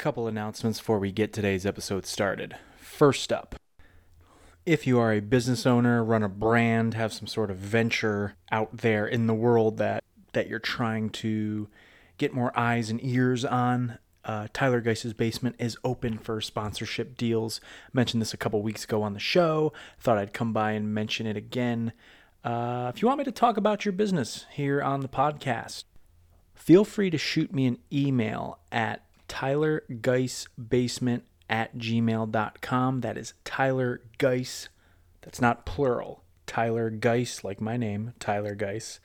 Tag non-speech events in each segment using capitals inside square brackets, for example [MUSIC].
couple announcements before we get today's episode started. First up, if you are a business owner, run a brand, have some sort of venture out there in the world that that you're trying to get more eyes and ears on, uh, Tyler Geiss's Basement is open for sponsorship deals. mentioned this a couple weeks ago on the show. Thought I'd come by and mention it again. Uh, if you want me to talk about your business here on the podcast, feel free to shoot me an email at tylergeissbasement at gmail.com. That is Tyler Geiss. That's not plural. Tyler Geiss, like my name, Tyler Geiss,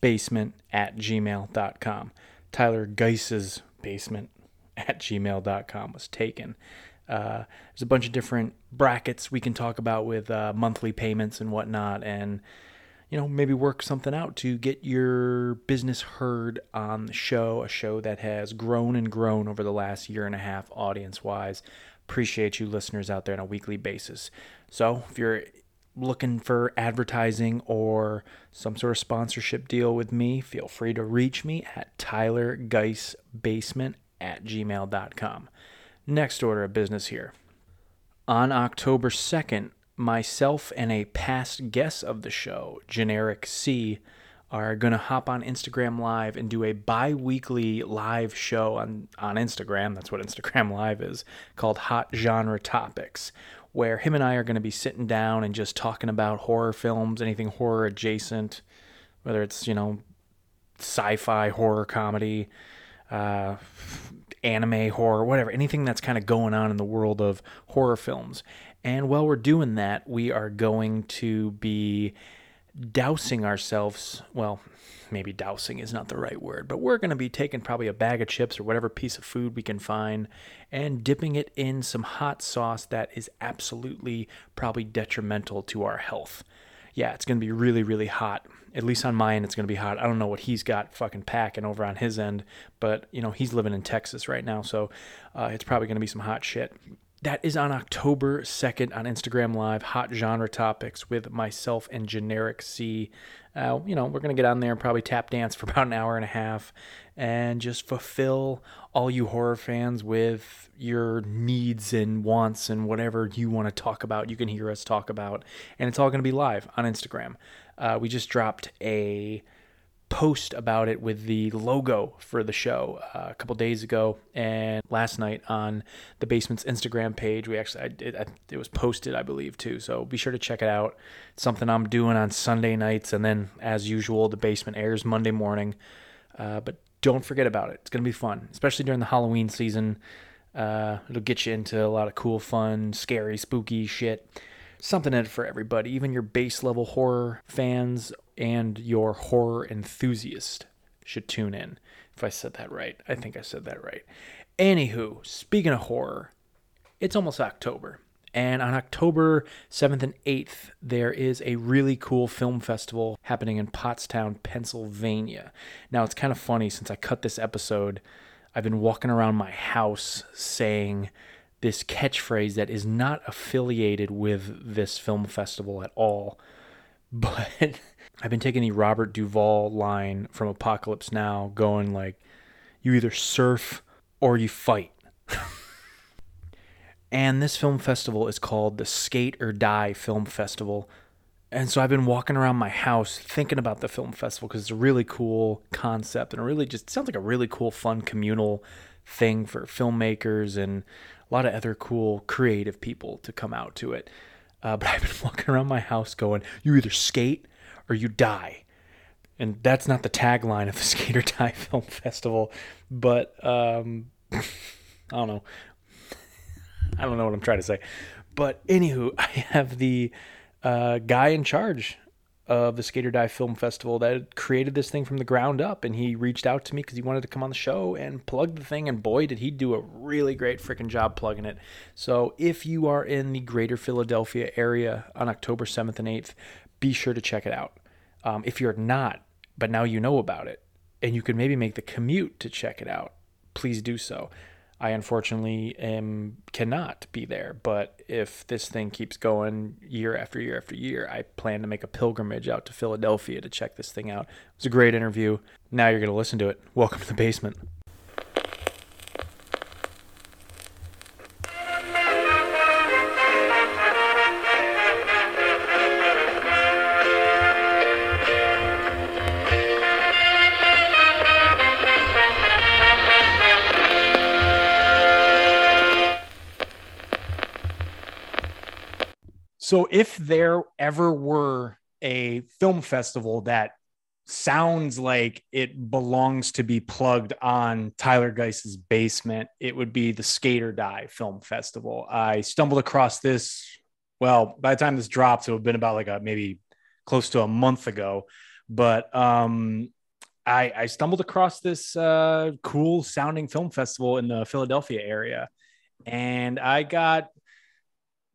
basement at gmail.com. Tyler Geiss's basement at gmail.com was taken. Uh, there's a bunch of different brackets we can talk about with uh, monthly payments and whatnot, and you know maybe work something out to get your business heard on the show. A show that has grown and grown over the last year and a half, audience wise. Appreciate you listeners out there on a weekly basis. So if you're looking for advertising or some sort of sponsorship deal with me, feel free to reach me at Tyler Geiss Basement at gmail.com. Next order of business here. On October 2nd, myself and a past guest of the show, Generic C, are going to hop on Instagram Live and do a bi weekly live show on, on Instagram. That's what Instagram Live is called Hot Genre Topics, where him and I are going to be sitting down and just talking about horror films, anything horror adjacent, whether it's, you know, sci fi, horror comedy, uh, anime horror, whatever, anything that's kind of going on in the world of horror films. And while we're doing that, we are going to be dousing ourselves. Well, maybe dousing is not the right word, but we're going to be taking probably a bag of chips or whatever piece of food we can find and dipping it in some hot sauce that is absolutely probably detrimental to our health. Yeah, it's going to be really, really hot at least on my end, it's going to be hot. I don't know what he's got fucking packing over on his end, but you know he's living in Texas right now, so uh, it's probably going to be some hot shit. That is on October 2nd on Instagram Live, Hot Genre Topics with myself and Generic C. Uh, you know, we're going to get on there and probably tap dance for [LAUGHS] about an hour and a half and just fulfill all you horror fans with your needs and wants and whatever you want to talk about. You can hear us talk about. And it's all going to be live on Instagram. Uh, we just dropped a post about it with the logo for the show uh, a couple days ago. And last night on the basement's instagram page we actually I, it, I, it was posted i believe too. So be sure to check it out. It's something i'm doing on sunday nights. And then as usual the basement airs monday morning. Uh, but don't forget about it. It's going to be fun especially during the halloween season. Uh, it'll get you into a lot of cool fun scary spooky shit something in it for everybody, even your base level horror fans and your horror enthusiast should tune in. If I said that right, I think I said that right. Anywho, speaking of horror, it's almost October. And on October 7th and 8th, there is a really cool film festival happening in Pottstown, Pennsylvania. Now, it's kind of funny since I cut this episode, I've been walking around my house saying this catchphrase that is not affiliated with this film festival at all. [LAUGHS] But I've been taking the Robert Duvall line from Apocalypse Now, going like, you either surf or you fight. [LAUGHS] and this film festival is called the Skate or Die Film Festival. And so I've been walking around my house thinking about the film festival because it's a really cool concept and it really just sounds like a really cool, fun communal thing for filmmakers and a lot of other cool creative people to come out to it. Uh, but [LAUGHS] I've been walking around my house going, you either skate or you die. And that's not the tagline of the [LAUGHS] Skate or Die Film Festival, but um, [LAUGHS] I don't know. I don't know what I'm trying to say. But anywho, I have the uh, guy in charge of the Skate or Die Film Festival that created this thing from the ground up. And he reached out to me because he wanted to come on the show and plug the thing. And boy, did he do a really great freaking job plugging it. So if you are in the greater Philadelphia area on October 7th and 8th, be sure to check it out. Um, if you're not, but now you know about it, and you could maybe make the commute to check it out, please do so. I unfortunately am cannot be there. But if this thing keeps going year after year after year, I plan to make a pilgrimage out to Philadelphia to check this thing out. It was a great interview. Now you're going to listen to it. Welcome to the basement. So if there ever were a film festival that sounds like it belongs to be plugged on Tyler Geiss's basement, it would be the Skate or Die Film Festival. I stumbled across this. Well, by the time this drops, it would have been about like a maybe close to a month ago. But um, I, I stumbled across this uh, cool sounding film festival in the Philadelphia area, and I got.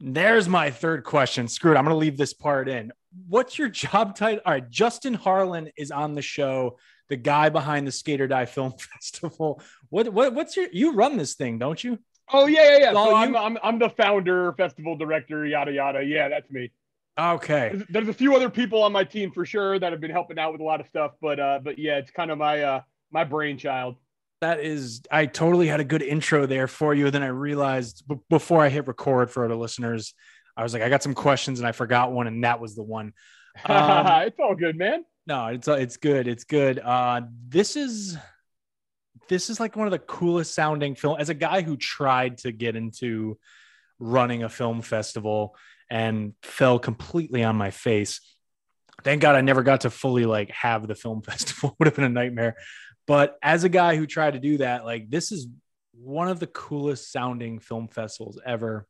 There's my third question. Screw it. I'm going to leave this part in what's your job title? All right, Justin Harlan is on the show, the guy behind the Skate or Die Film [LAUGHS] Festival. What what what's your you run this thing, don't you? Oh yeah, yeah, yeah. So, so I'm, I'm I'm the founder, festival director, yada yada. Yeah, that's me. Okay. There's, there's, a few other people on my team for sure that have been helping out with a lot of stuff, but uh, but yeah, it's kind of my uh my brainchild. That is, I totally had a good intro there for you. Then I realized b- before I hit record for the listeners, I was like, I got some questions and I forgot one, and that was the one. [LAUGHS] Um, it's all good, man. No, it's it's good. It's good. Uh, this is this is like one of the coolest sounding film. As a guy who tried to get into running a film festival and fell completely on my face. Thank God I never got to fully like have the film [LAUGHS] festival. Would have been a nightmare. But as a guy who tried to do that, like this is one of the coolest sounding film festivals ever.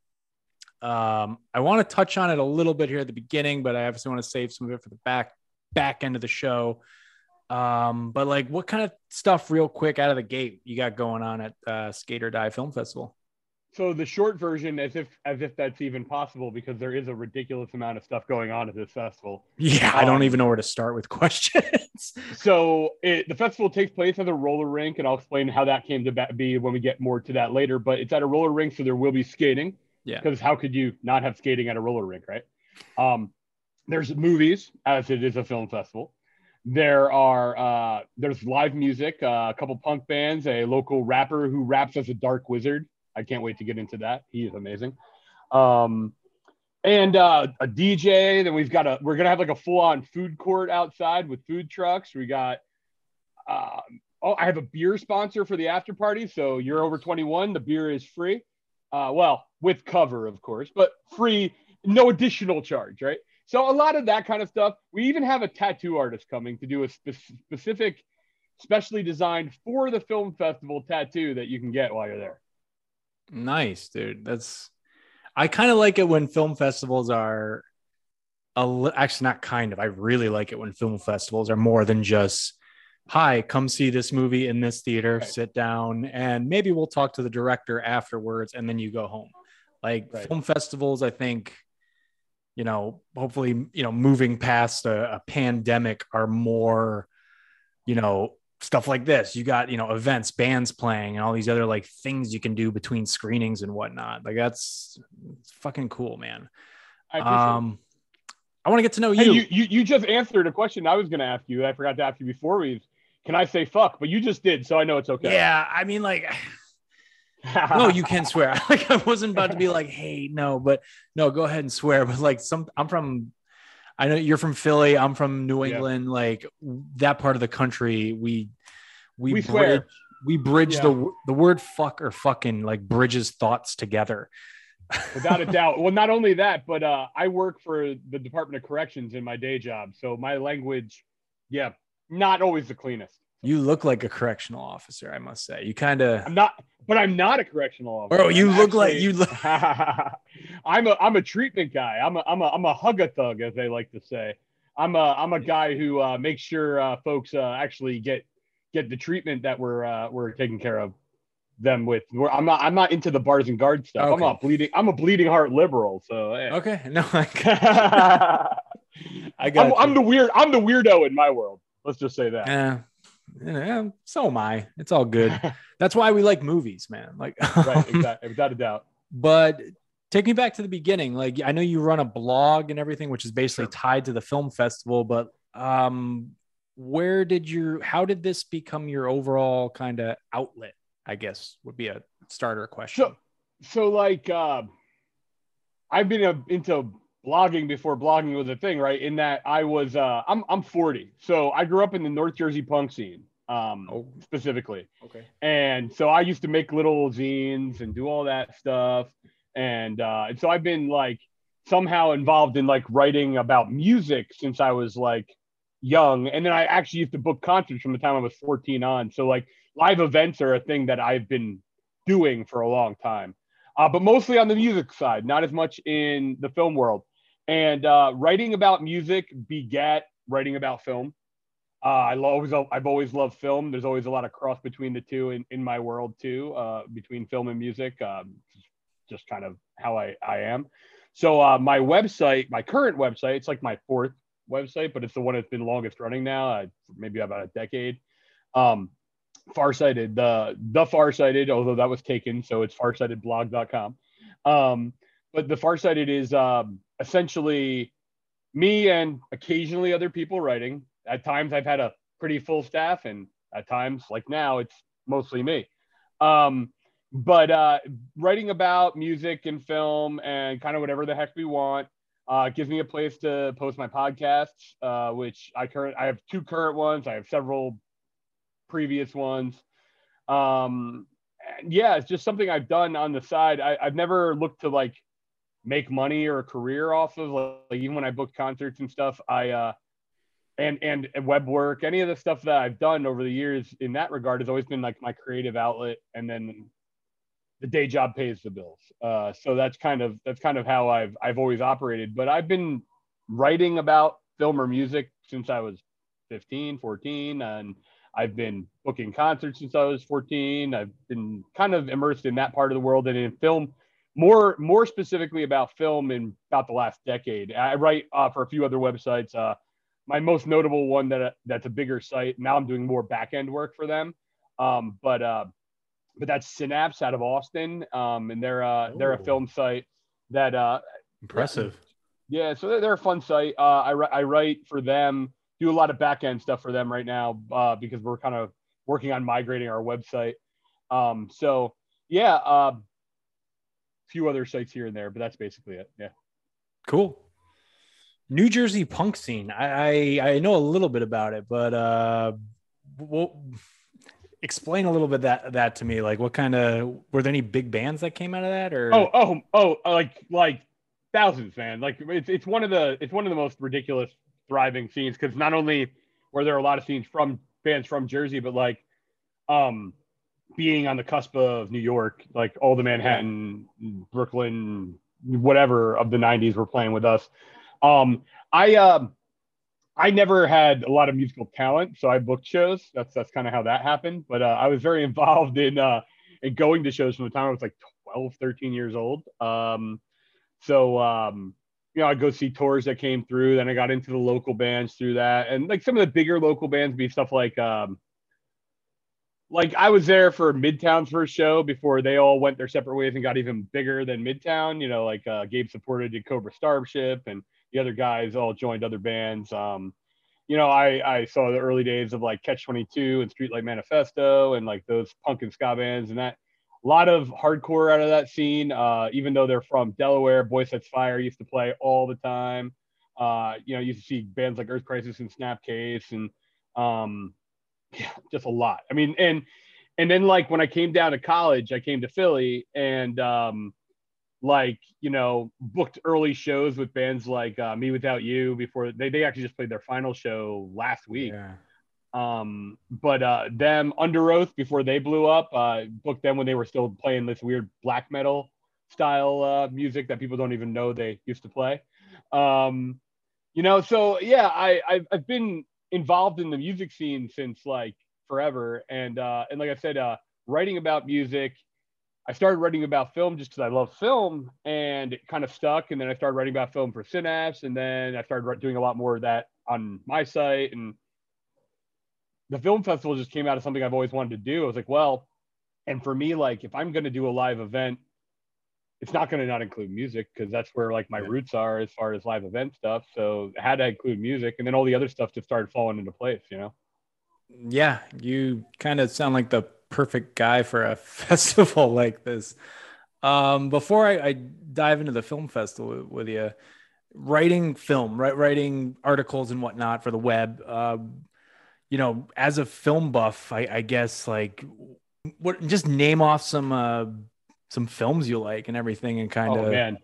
Um, I want to touch on it a little bit here at the beginning, but I obviously want to save some of it for the back back end of the show. Um, but like, what kind of stuff, real quick, out of the gate, you got going on at uh, Skate or Die Film Festival? So the short version, as if as if that's even possible, because there is a ridiculous amount of stuff going on at this festival. Yeah, um, I don't um, even know where to start with [LAUGHS] questions. so it, the festival takes place at a roller rink, and I'll explain how that came to be when we get more to that later. But it's at a roller rink, so there will be skating. Yeah. Because how could you not have skating at a roller rink, right? Um, there's movies, as it is a film festival. There are uh, there's live music, uh, a couple punk bands, a local rapper who raps as a dark wizard. I can't wait to get into that. He is amazing. Um, and uh, a DJ. Then we've got a we're gonna have like a full on food court outside with food trucks. We got uh, oh I have a beer sponsor for the after party. So you're over 21, the beer is free. Uh, well, with cover, of course, but free, no additional charge, right? So a lot of that kind of stuff. We even have a tattoo artist coming to do a spe- specific, specially designed for the film festival tattoo that you can get while you're there. Nice, dude. That's I kind of like it when film festivals are a actually not kind of. I really like it when film festivals are more than just hi, come see this movie in this theater, right. sit down, and maybe we'll talk to the director afterwards, and then you go home. Like right. film festivals, I think, you know, hopefully, you know, moving past a, a pandemic are more, you know, stuff like this. You got, you know, events, bands playing, and all these other like things you can do between screenings and whatnot. Like that's fucking cool, man. I um, I want to get to know you. Hey, you, you. You just answered a question I was going to ask you. I forgot to ask you before we can I say fuck? But you just did, so I know it's okay. Yeah, I mean, like, [LAUGHS] no, you can swear. [LAUGHS] like, I wasn't about to be like, hey, no, but no, go ahead and swear. But like, some, I'm from, I know you're from Philly. I'm from New England. Yeah. Like that part of the country, we, we, we bridge, swear. we bridge yeah. the the word fuck or fucking like bridges thoughts together. [LAUGHS] Without a doubt. Well, not only that, but uh, I work for the Department of Corrections in my day job, so my language, yeah, not always the cleanest. You look like a correctional officer, I must say. You kind of. I'm not, but I'm not a correctional officer. Bro, you I'm look actually, like you look. [LAUGHS] I'm a I'm a treatment guy. I'm a I'm a I'm a hug a thug, as they like to say. I'm a I'm a guy who uh, makes sure uh, folks uh, actually get get the treatment that we're uh, we're taking care of them with. We're, I'm not I'm not into the bars and guards stuff. Okay. I'm not bleeding. I'm a bleeding heart liberal. So hey. okay, [LAUGHS] no, I, [LAUGHS] I got. I'm, I'm, the weird. I'm the weirdo in my world. Let's just say that. Yeah. Yeah, so am I. It's all good. [LAUGHS] That's why we like movies, man. Like, right, [LAUGHS] exactly, without a doubt. But take me back to the beginning. Like, I know you run a blog and everything, which is basically sure. tied to the film festival. But um, where did you? How did this become your overall kind of outlet? I guess would be a starter question. So, so like, uh, I've been a, into blogging before blogging was a thing, right? In that I was uh I'm I'm 40. So I grew up in the North Jersey punk scene, um oh. specifically. Okay. And so I used to make little zines and do all that stuff. And uh and so I've been like somehow involved in like writing about music since I was like young. And then I actually used to book concerts from the time I was 14 on. So like live events are a thing that I've been doing for a long time, uh, but mostly on the music side, not as much in the film world. And uh, writing about music begat writing about film. Uh, I always, I've always loved film. There's always a lot of cross between the two in, in my world too, uh, between film and music. Um, just kind of how I, I am. So uh, my website, my current website, it's like my fourth website, but it's the one that's been longest running now, uh, maybe about a decade. Um, Farsighted, the the Farsighted, although that was taken, so it's farsightedblog.com. Um, but the Farsighted is um, essentially me and occasionally other people writing. At times, I've had a pretty full staff, and at times, like now, it's mostly me. Um, but uh, writing about music and film and kind of whatever the heck we want uh, gives me a place to post my podcasts, uh, which I current I have two current ones. I have several previous ones. Um, yeah, it's just something I've done on the side. I, have never looked to like make money or a career off of like, like even when I book concerts and stuff. I uh, and, and web work, any of the stuff that I've done over the years in that regard has always been like my creative outlet, and then the day job pays the bills. Uh, so that's kind of that's kind of how I've I've always operated. But I've been writing about film or music since I was 15, 14, and I've been booking concerts since I was 14. I've been kind of immersed in that part of the world and in film, more more specifically about film in about the last decade. I write uh, for a few other websites. Uh, my most notable one that that's a bigger site. Now I'm doing more back end work for them. Um, but uh, but that's Cinapse out of Austin, um, and they're uh, they're a oh. film site that uh, impressive. Yeah, so they're, they're a fun site. Uh, I I write for them, do a lot of back end stuff for them right now uh, because we're kind of working on migrating our website. Um, so yeah, a uh, few other sites here and there, but that's basically it. Yeah. Cool. New Jersey punk scene. I, I, I know a little bit about it, but uh, well, explain a little bit that that to me. Like, what kind of were there any big bands that came out of that? Or oh, oh, oh, like like thousands, man. Like it's it's one of the it's one of the most ridiculous thriving scenes because not only were there a lot of scenes from bands from Jersey, but like um being on the cusp of New York, like all the Manhattan, Brooklyn, whatever of the 90s were playing with us. Um, I uh, I never had a lot of musical talent, so I booked shows. That's that's kind of how that happened. But uh, I was very [LAUGHS] involved in uh, in going to shows from the time I was like 12, 13 years old. Um, so um, you know, I'd go see tours that came through. Then I got into the local bands through that, and like some of the bigger local bands be stuff like um, like I was there for Midtown's first show before they all went their separate ways and got even bigger than Midtown. You know, like uh, Gabe Saporta did Cobra Starship and the other guys all joined other bands. Um, you know, I, I saw the early days of like Catch 22 and Streetlight Manifesto and like those punk and ska bands and that. A lot of hardcore out of that scene, uh, even though they're from Delaware. Boy Sets Fire used to play all the time. Uh, you know, you used to see bands like Earth Crisis and Snapcase and um, [LAUGHS] yeah, just a lot. I mean, and and then like when I came down to college, I came to Philly and um, like you know booked early shows with bands like uh, mewithoutYou before they, they actually just played their final show last week. Yeah. um but uh them Underoath before they blew up uh booked them when they were still playing this weird black metal style uh music that people don't even know they used to play. Um you know so yeah i i've, I've been involved in the music scene since like forever. And uh and like i said uh writing about music I started writing about film just because I love film and it kind of stuck. And then I started writing about film for Cinapse. And then I started doing a lot more of that on my site. And the film festival just came out of something I've always wanted to do. I was like, well, and for me, like if I'm going to do a live event, it's not going to not include music because that's where like my yeah. roots are as far as live event stuff. So I had to include music and then all the other stuff just started falling into place, you know? Yeah. You kind of sound like the perfect guy for a [LAUGHS] festival like this. Um, before I, I, dive into the film festival with you, writing film, right, writing articles and whatnot for the web. Uh, you know, as a film buff, I, I, guess like what just name off some uh, some films you like and everything, and kind of. Oh man.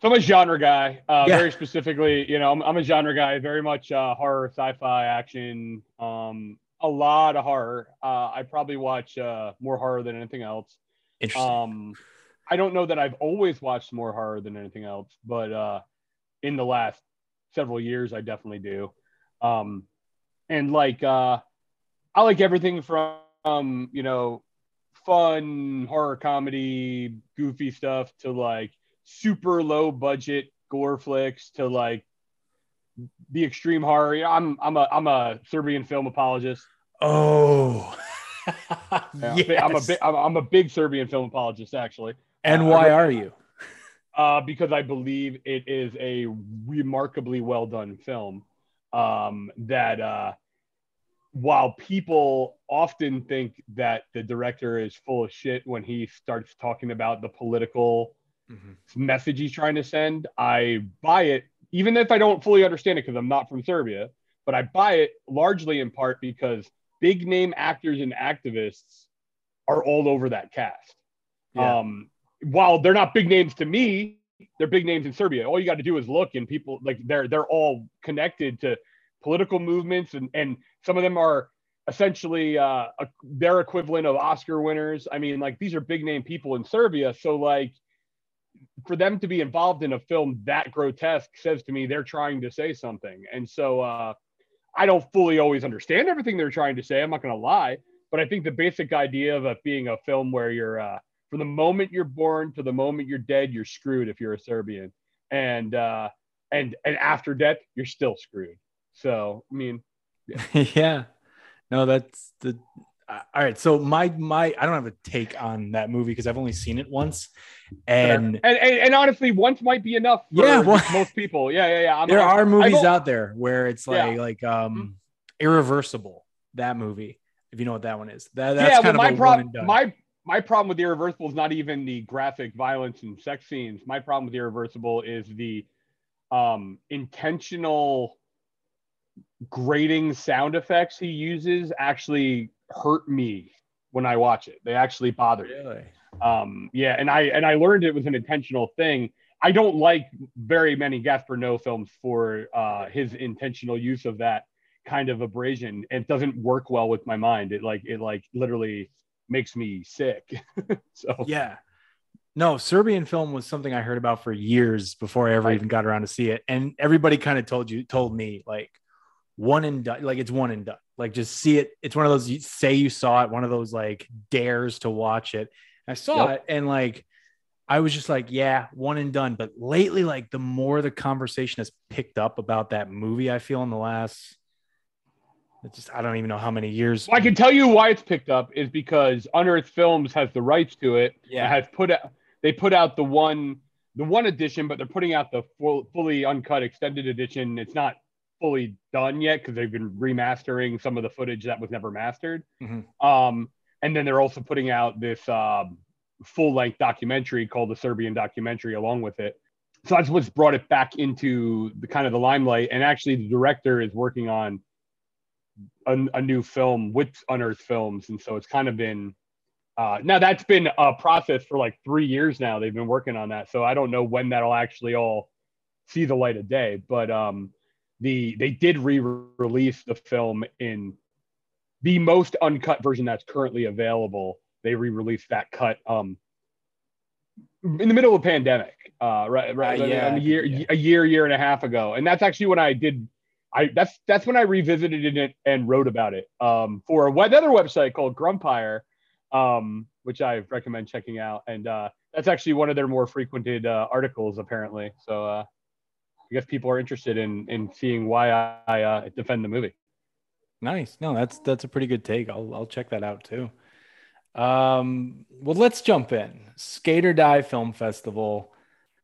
So I'm a genre guy. Uh, Yeah. Very specifically, you know, I'm, I'm a genre guy. Very much uh, horror, sci-fi, action. Um, a lot of horror. Uh, I probably watch uh, more horror than anything else. Interesting. Um, I don't know that I've always watched more horror than anything else, but uh, in the last several years, I definitely do. Um, and like, uh, I like everything from um, you know, fun horror comedy, goofy stuff to like super low budget gore flicks to like the extreme horror. I'm I'm a I'm a Serbian film apologist. Oh. [LAUGHS] Yeah, I'm a Yes. big I'm, I'm a big Serbian film apologist actually. and uh, why I- are you? [LAUGHS] uh, because I believe it is a remarkably well done film. Um, that uh, while people often think that the director is full of shit when he starts talking about the political message he's trying to send, I buy it, even if I don't fully understand it because I'm not from Serbia. But I buy it largely in part because big name actors and activists are all over that cast. Yeah. Um, while they're not big names to me, they're big names in Serbia. All you got to do is look, and people like they're they're all connected to political movements, and and some of them are essentially uh, a, their equivalent of Oscar winners. I mean, like these are big name people in Serbia, so like for them to be involved in a film that grotesque says to me they're trying to say something, and so uh, I don't fully always understand everything they're trying to say. I'm not going to lie, but I think the basic idea of it being a film where you're uh, from the moment you're born to the moment you're dead, you're screwed if you're a Serbian, and uh, and and after death, you're still screwed. So I mean, yeah. [LAUGHS] No, that's the all right. So my my I don't have a take on that movie because I've only seen it once, and and, and, and honestly, once might be enough for Yeah, [LAUGHS] well- most people. Yeah, yeah, yeah. I'm, there I'm- are movies I've- out there where it's Yeah. like like um irreversible that movie if you know what that one is that that's yeah, kind my of a problem, my my problem with irreversible is not even the graphic violence and sex scenes. My problem with irreversible is the um, intentional grating sound effects he uses actually hurt me when I watch it. They actually bother me. really Um, yeah, and I and I learned it was an intentional thing. I don't like very many Gaspar Noé films for uh, his intentional use of that kind of abrasion. It doesn't work well with my mind. It like it like literally makes me sick. [LAUGHS] so yeah no serbian film was something i heard about for years before i ever even got around to see it and everybody kind of told you told me like one and done like it's one and done like just see it it's one of those you say you saw it one of those like dares to watch it i saw Yep. it and like i was just like yeah one and done but lately like the more the conversation has picked up about that movie i feel in the last it's just i don't even know how many years I can tell you why it's picked up is because Unearthed Films has the rights to it. Yeah. has put out they put out the one the one edition, but they're putting out the full, fully uncut extended edition. It's not fully done yet because they've been remastering some of the footage that was never mastered. Mhm. Um, and then they're also putting out this um, full length documentary called the Serbian documentary along with it. So that's what's brought it back into the kind of the limelight. And actually, the director is working on a, a new film with Unearthed Films, and so it's kind of been uh, now that's been a process for like three years now. They've been working on that, so I don't know when that'll actually all see the light of day. But um, the they did re-release the film in the most uncut version that's currently available. They re-released that cut um, in the middle of a pandemic, uh, right? Right, Uh, yeah, a year, yeah. a year, year and a half ago, and that's actually when I did I that's that's when I revisited it and wrote about it um, for another website called Grumpire, um, which I recommend checking out. And uh, that's actually one of their more frequented uh, articles, apparently. So I guess people are interested in in seeing why I, I uh, defend the movie. Nice. No, that's that's a pretty good take. I'll I'll check that out too. Um, well, let's jump in. Skate or Die Film Festival.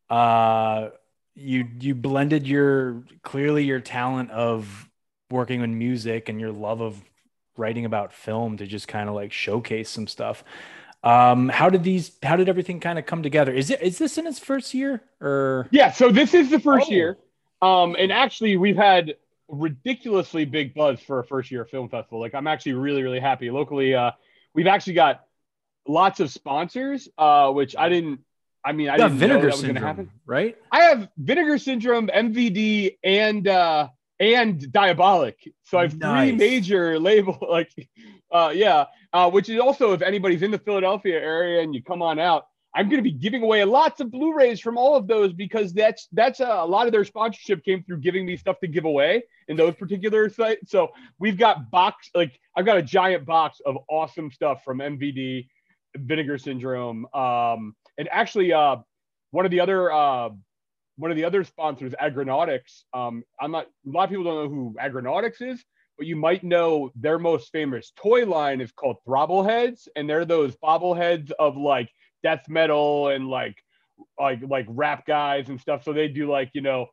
Uh, you you blended your clearly your talent of working in music and your love of writing about film to just kind of like showcase some stuff. Um, how did these? How did everything kind of come together? Is it is this in its first year or? Yeah, so this is the first Oh. year. Um, and actually, we've had ridiculously big buzz for a first year film festival. Like, I'm actually really, really happy. Locally, uh, we've actually got lots of sponsors, uh, which I didn't I mean, I didn't know that vinegar was going to happen. right? I have vinegar syndrome, MVD, and uh, and Diabolik. So I have Nice. three major label. [LAUGHS] Like, uh, yeah. Uh, which is also if anybody's in the Philadelphia area and you come on out, I'm going to be giving away lots of Blu-rays from all of those because that's that's a, a lot of their sponsorship came through giving me stuff to give away in those particular sites. So we've got box like I've got a giant box of awesome stuff from MVD, Vinegar Syndrome, um, and actually uh, one of the other uh, one of the other sponsors, Aggronautix. Um, I'm not a lot of people don't know who Aggronautix is, but you might know their most famous toy line is called Throbbleheads, and they're those bobbleheads of like death metal and like like like rap guys and stuff. So they do like you know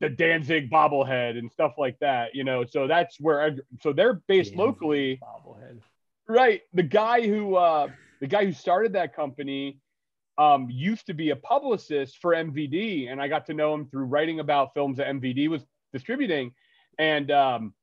the Danzig bobblehead and stuff like that. You know, so that's where Ag- so they're based locally. Bobblehead. Right. The guy who uh the guy who started that company um used to be a publicist for MVD and I got to know him through writing about films that MVD was distributing and um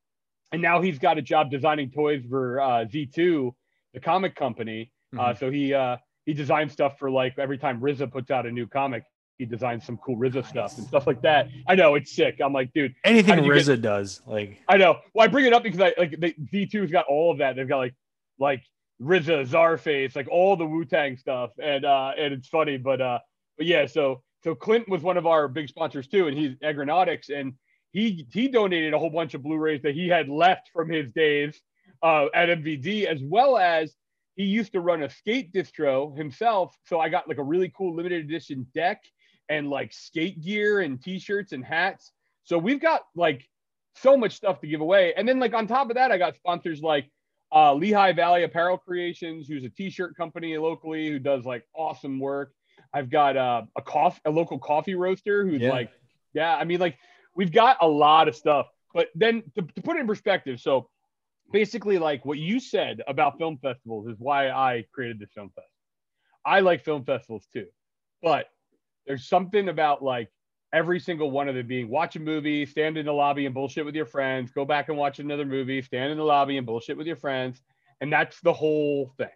and now he's got a job designing toys for uh Z2 the comic company uh so he uh he designs stuff for like every time RZA puts out a new comic he designs some cool RZA stuff and stuff like that. I know it's sick. I'm like, dude, Anything How did you RZA get- does, like I know. Well, I bring it up because I like the V2's got all of that. They've got like like RZA, Czarface, like all the Wu Tang stuff, and uh and it's funny, but uh but yeah, so so Clint was one of our big sponsors too, and he's Aggronautix, and he he donated a whole bunch of Blu-rays that he had left from his days uh at MVD, as well as he used to run a skate distro himself. So I got like a really cool limited edition deck and like skate gear and t-shirts and hats. So we've got like so much stuff to give away. And then like on top of that, I got sponsors like uh, Lehigh Valley Apparel Creations, who's a t-shirt company locally who does like awesome work. I've got uh, a coffee, a local coffee roaster who's Yeah. like, yeah, I mean like we've got a lot of stuff. But then to, to put it in perspective, so basically like what you said about film festivals is why I created this film fest. I like film festivals too, but there's something about like every single one of them being watch a movie, stand in the lobby and bullshit with your friends, go back and watch another movie, stand in the lobby and bullshit with your friends, and that's the whole thing.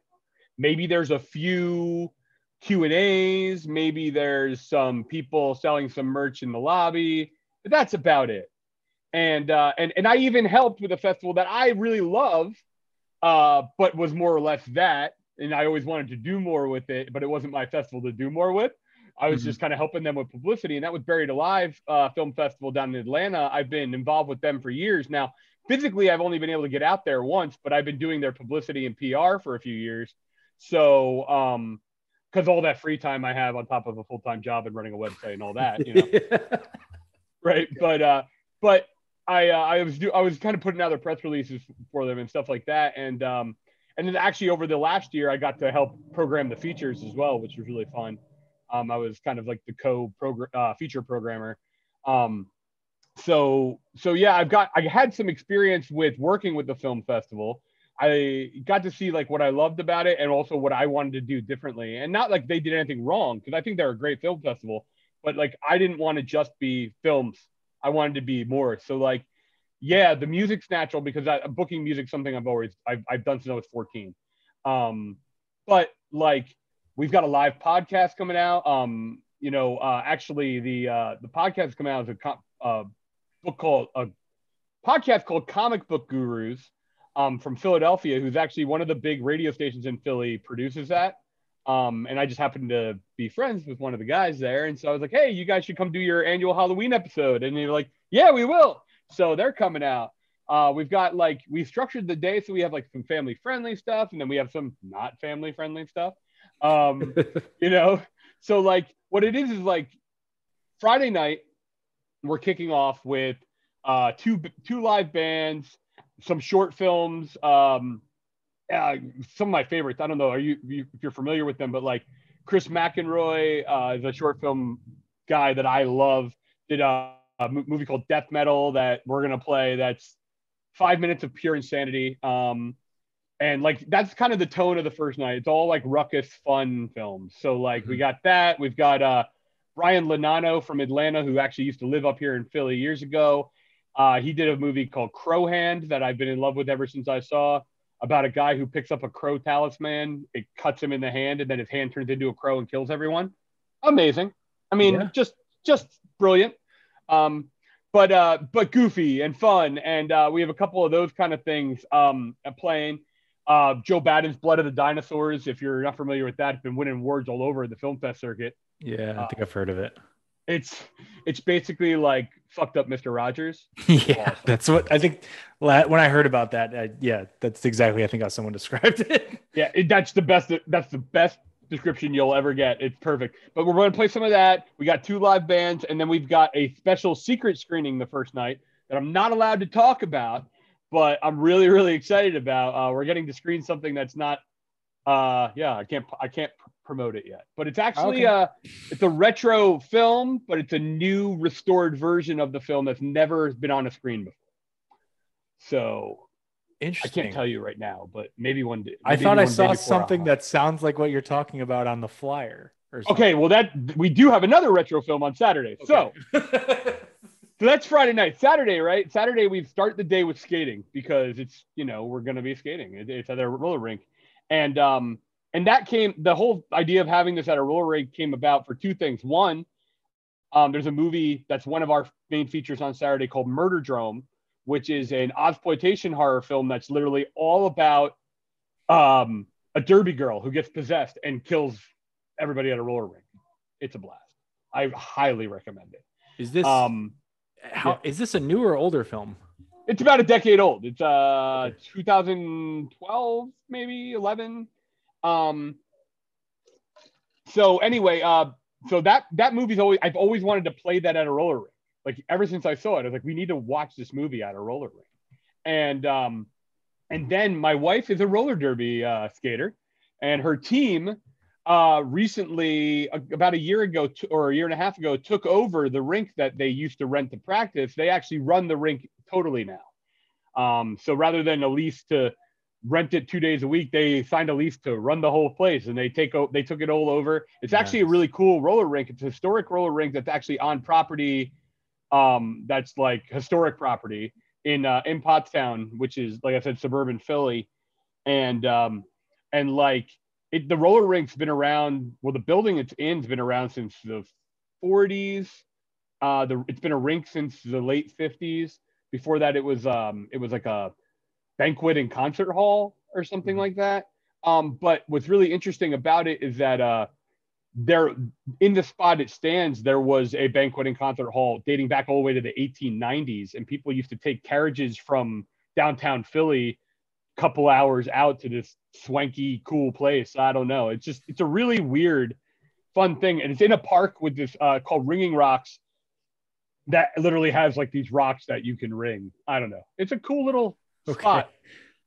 Maybe there's a few Q and A's, maybe there's some people selling some merch in the lobby, but that's about it. And uh, and and I even helped with a festival that I really love, uh, but was more or less that. And I always wanted to do more with it, but it wasn't my festival to do more with. I was Mhm. just kind of helping them with publicity, and that was Buried Alive uh, Film Festival down in Atlanta. I've been involved with them for years now. Physically, I've only been able to get out there once, but I've been doing their publicity and PR for a few years. So, um, because all that free time I have on top of a full time job and running a website and all that, you know [LAUGHS] right but uh but i uh, i was do i was kind of putting out their press releases for them and stuff like that and um and then actually over the last year i got to help program the features as well which was really fun. Um i was kind of like the co program uh, feature programmer. Um so so yeah i've got i had some experience with working with the film festival. I got to see like what i loved about it and also what i wanted to do differently and not like they did anything wrong because i think they're a great film festival but like I didn't want to just be films. I wanted to be more. So like, yeah, the music's natural because I, booking music something I've always I've, I've done since I was 14. Um, but like we've got a live podcast coming out. Um, you know, uh, actually the uh, the podcast is coming out as a uh, book called a podcast called Comic Book Gurus um, from Philadelphia, who's actually one of the big radio stations in Philly produces that. Um, and I just happened to be friends with one of the guys there. And so I was like, hey, you guys should come do your annual Halloween episode. And they're like, yeah, we will. So they're coming out. Uh, we've got like, we structured the day so we have like some family friendly stuff and then we have some not family friendly stuff. Um, [LAUGHS] you know, so like what it is is like Friday night, we're kicking off with uh, two two live bands, some short films, um, uh, some of my favorites. I don't know. Are you, you if you're familiar with them? But like Chris McInroy uh, is a short film guy that I love. Did a, a movie called Death Metal that we're gonna play. That's five minutes of pure insanity. Um, and like that's kind of the tone of the first night. It's all like ruckus, fun films. So like we got that. We've got uh, Brian Lonano from Atlanta, who actually used to live up here in Philly years ago. Uh, he did a movie called Crow Hand that I've been in love with ever since I saw about a guy who picks up a crow talisman, it cuts him in the hand, and then his hand turns into a crow and kills everyone. amazing. I mean, Yeah. just just brilliant. Um, but uh, but goofy and fun, and uh, we have a couple of those kind of things um, playing. Uh, Joe Badon's Blood of the Dinosaurs. If you're not familiar with that, it's been winning awards all over the film fest circuit. Yeah, I think I've heard of it. It's it's basically like fucked up Mr. Rogers. [LAUGHS] yeah, Awesome. that's what I think. When I heard about that, I, yeah, that's exactly I think how someone [LAUGHS] described it. Yeah, it, that's the best. That's the best description you'll ever get. It's perfect. But we're going to play some of that. We got two live bands, and then we've got a special secret screening the first night that I'm not allowed to talk about, but I'm really, really excited about. Uh, we're getting to screen something that's not. Uh, yeah, I can't. I can't promote it yet, but it's actually Okay. uh, it's a retro film, but it's a new restored version of the film that's never been on a screen before. So Interesting. I can't tell you right now, but maybe one day. I thought I saw something that sounds like what you're talking about on the flyer. Or. Okay, well that we do have another retro film on Saturday. So, Okay. [LAUGHS] so that's Friday night. Saturday, right? Saturday we start the day with skating because it's you know we're gonna be skating. It- It's at a roller rink, and um and that came the whole idea of having this at a roller rink came about for two things. One, um, there's a movie that's one of our main features on Saturday called Murderdrome, which is an exploitation horror film that's literally all about um a derby girl who gets possessed and kills everybody at a roller rink. It's a blast. I highly recommend it. is this Um, how is this a newer or older film? it's about a decade old. It's uh 2012, maybe 11. Um, so anyway, uh, so that that movie's always I've always wanted to play that at a roller rink. Like ever since I saw it, I was like, we need to watch this movie at a roller rink. And um, and then my wife is a roller derby uh, skater, and her team uh, recently, about a year ago t- or a year and a half ago, took over the rink that they used to rent to practice. They actually run the rink totally now. Um, so rather than a lease to rent it two days a week, they signed a lease to run the whole place, and they take o- they took it all over. It's actually a really cool roller rink. It's a historic roller rink that's actually on property. Um, that's like historic property in uh, in Pottstown, which is like I said, suburban Philly, and um, and like it, the roller rink's been around. Well, the building it's in's been around since the 40s. Uh, the it's been a rink since the late 50s. Before that, it was um, it was like a banquet and concert hall or something Mhm. like that. Um, but what's really interesting about it is that uh, there in the spot it stands, there was a banquet and concert hall dating back all the way to the 1890s, and people used to take carriages from downtown Philly, a couple hours out to this swanky, cool place. I don't know. It's just it's a really weird, fun thing, and it's in a park with this uh, called Ringing Rocks. That literally has like these rocks that you can ring. I don't know. It's a cool little Okay. spot.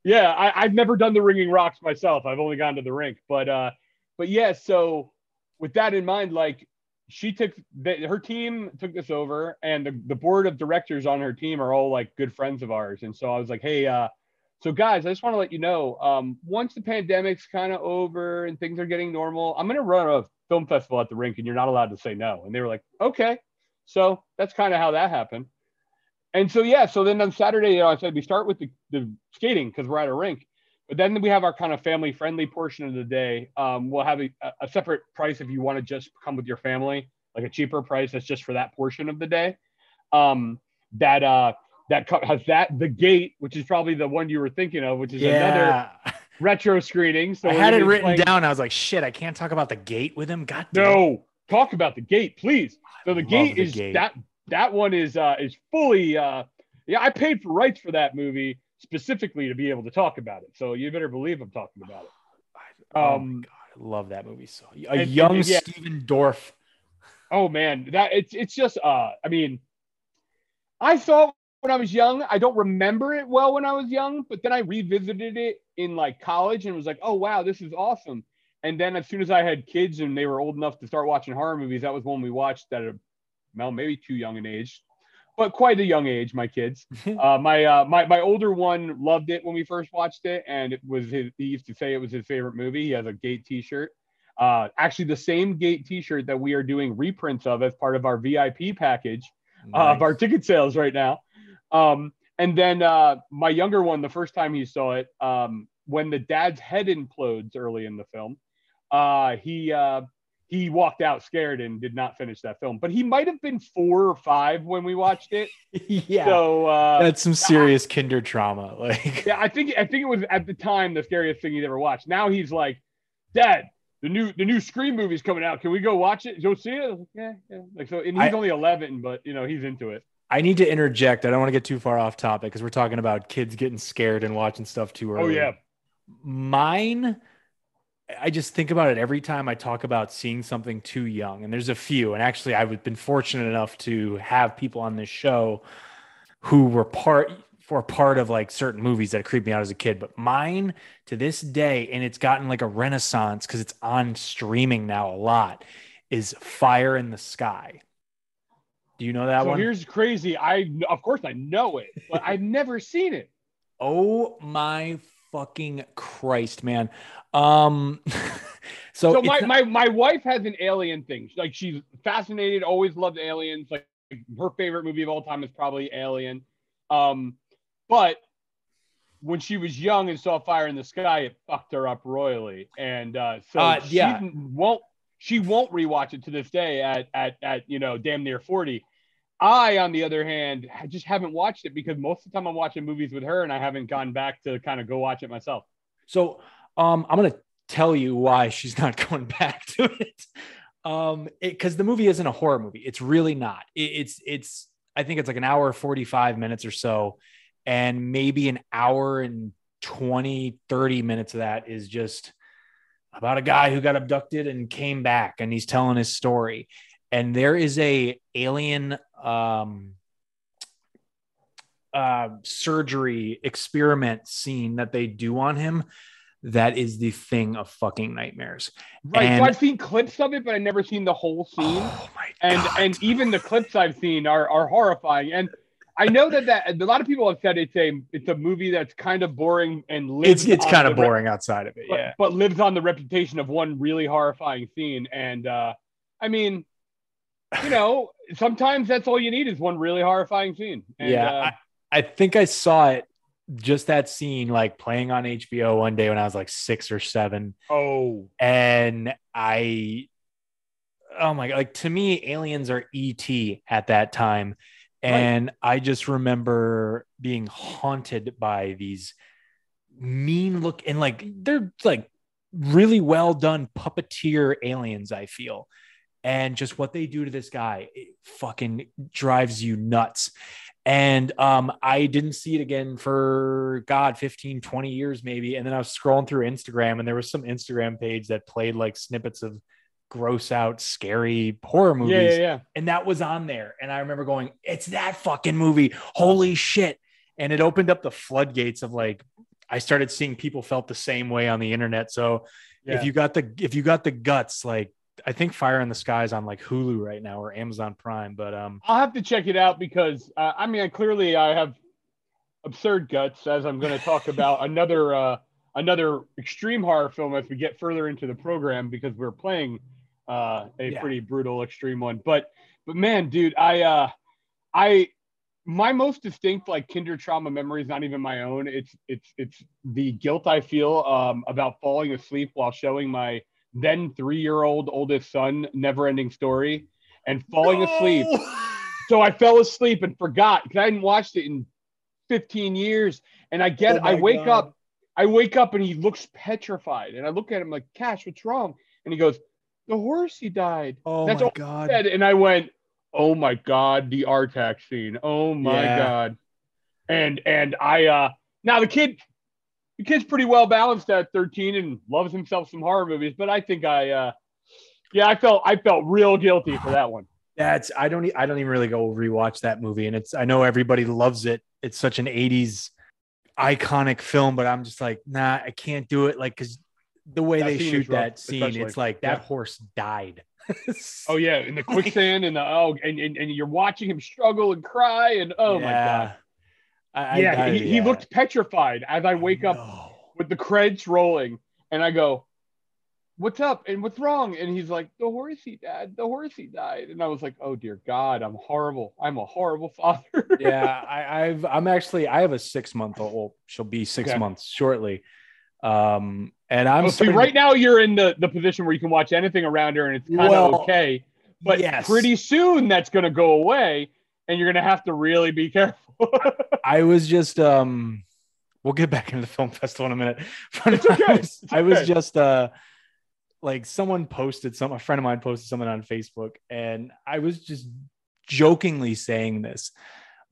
Yeah, I, I've never done the ringing rocks myself. I've only gone to the rink, but uh, but yeah. So with that in mind, like she took the, her team took this over, and the, the board of directors on her team are all like good friends of ours. And so I was like, hey, uh, so guys, I just want to let you know, um, once the pandemic's kind of over and things are getting normal, I'm gonna run a film festival at the rink, and you're not allowed to say no. And they were like, okay. So that's kind of how that happened. And so yeah, so then on Saturday, you know, I said we start with the, the skating because we're at a rink, but then we have our kind of family friendly portion of the day. Um, we'll have a, a separate price if you want to just come with your family, like a cheaper price that's just for that portion of the day. Um, that uh, that has that the gate, which is probably the one you were thinking of, which is another retro screening. So I had it written playing- down. I was like, shit, I can't talk about the gate with him. God damn. No, talk about the gate, please. So the love gate the is gate. that that one is uh is fully uh yeah, I paid for rights for that movie specifically to be able to talk about it. So you better believe I'm talking about it. Oh Um, my god, I love that movie so. A and- young and- yeah. Stephen Dorff. Oh man, that it's it's just uh I mean I saw it when I was young. I don't remember it well when I was young, but then I revisited it in like college and was like, "Oh wow, this is awesome." And then as soon as I had kids and they were old enough to start watching horror movies, that was one we watched at a well, maybe too young an age, but quite a young age, my kids. [LAUGHS] Uh, my uh, my my older one loved it when we first watched it, and it was his. He used to say it was his favorite movie. He has a Gate T-shirt. Uh, actually, the same Gate T-shirt that we are doing reprints of as part of our VIP package uh, of our ticket sales right now. Um, and then uh, my younger one, the first time he saw it, um, when the dad's head implodes early in the film, uh, he uh, he walked out scared and did not finish that film. But he might have been four or five when we watched it. [LAUGHS] yeah. So uh, That's some serious kinder trauma. [LAUGHS] Like, yeah, I think I think it was at the time the scariest thing he'd ever watched. Now he's like, Dad, the new the new Scream movie's coming out. Can we go watch it? Go see it? Like, yeah, yeah. Like so, and he's I- only 11, but you know he's into it. I need to interject. I don't want to get too far off topic because we're talking about kids getting scared and watching stuff too early. Oh yeah, mine i just think about it every time i talk about seeing something too young and there's a few and actually i've been fortunate enough to have people on this show who were part for part of like certain movies that creeped me out as a kid but mine to this day and it's gotten like a renaissance because it's on streaming now a lot is fire in the sky do you know that so one? here's crazy. I of course I know it, but I've never seen it. [LAUGHS] Oh my fucking Christ, man. Um [LAUGHS] so, So my, not- my my wife has an alien thing. Like she's fascinated, always loved aliens. Like her favorite movie of all time is probably Alien. Um, but when she was young and saw Fire in the Sky, it fucked her up royally. And uh, so Uh, she yeah. won't she won't rewatch it to this day at at at you know damn near 40. I, on the other hand, I just haven't watched it because most of the time I'm watching movies with her and I haven't gone back to kind of go watch it myself. so um I'm gonna tell you why she's not [LAUGHS] going back to it. Um because the movie isn't a horror movie. It's really not. It, it's it's I think it's like an hour 45 minutes or so, and maybe an hour and 20, 30 minutes of that is just about a guy who got abducted and came back and he's telling his story. And there is a alien um uh surgery experiment scene that they do on him that is the thing of fucking nightmares. Right. And- so I've seen clips of it, but I've never seen the whole scene. Oh my and God. and even the clips I've seen are are horrifying. And I know that that a lot of people have said it's a it's a movie that's kind of boring and lives it's it's kind of boring outside of it. but, Yeah. but lives on the reputation of one really horrifying scene. And uh, I mean, you know, sometimes that's all you need is one really horrifying scene. And, yeah. uh, I, I think I saw it just that scene like playing on HBO one day when I was like six or seven. oh, and I, oh my god, like to me, aliens are ET at that time, and I just remember being haunted by these mean look and like they're like really well done puppeteer aliens. I feel. And just what they do to this guy, it fucking drives you nuts. And um, I didn't see it again for God, 15, 20 years maybe. And then I was scrolling through Instagram and there was some Instagram page that played like snippets of gross out, scary horror movies. yeah, yeah, yeah. And that was on there. And I remember going, it's that fucking movie. Holy shit. And it opened up the floodgates of like, I started seeing people felt the same way on the internet. So Yeah. if you got the if you got the guts, like I think Fire in the Sky is on like Hulu right now or Amazon Prime. But um I'll have to check it out because uh, I mean, clearly I have absurd guts as I'm going to talk [LAUGHS] about another uh, another extreme horror film as we get further into the program because we're playing uh, a Yeah. pretty brutal extreme one. But but man, dude, I uh, I my most distinct like kinder trauma memory is not even my own. It's it's it's the guilt I feel um, about falling asleep while showing my then three year old oldest son Never Ending Story and falling asleep so I fell asleep and forgot because I hadn't watched it in 15 years. And I get, Oh I wake God. up, I wake up and he looks petrified. And I look at him like, Cash, what's wrong? And he goes, The horse, he died. Oh That's my all god. Said- And I went, Oh my God, the Artax scene. Oh my Yeah. God. And, and I, uh, now the kid, the kid's pretty well balanced at 13 and loves himself some horror movies, but I think I, uh, yeah, I felt, I felt real guilty for that one. That's I don't I don't even really go rewatch that movie. And it's I know everybody loves it. It's such an 80s iconic film, but I'm just like, nah, I can't do it. Like, cause the way That they scene shoot rough, that scene, especially. it's like that Yeah. horse died. [LAUGHS] Oh yeah, in the quicksand and the oh, and, and and you're watching him struggle and cry and oh my god, I, I- yeah, I- he, he looked petrified as I wake up with the credits rolling, and I go, "What's up? And what's wrong?" And he's like, "The horsey died. The horsey died." And I was like, "Oh dear God, I'm horrible. I'm a horrible [LAUGHS] father." yeah, I, I've I'm actually I have a six month old. She'll be six Okay. months shortly. Um, and I'm Oh, see, right now you're in the, the position where you can watch anything around her and it's kind of Well, okay. But yes. pretty soon that's going to go away and you're going to have to really be careful. [LAUGHS] I was just um we'll get back into the film festival in a minute. [LAUGHS] It's okay. I was, It's I was okay. just uh like someone posted some a friend of mine posted something on Facebook and I was just jokingly saying this,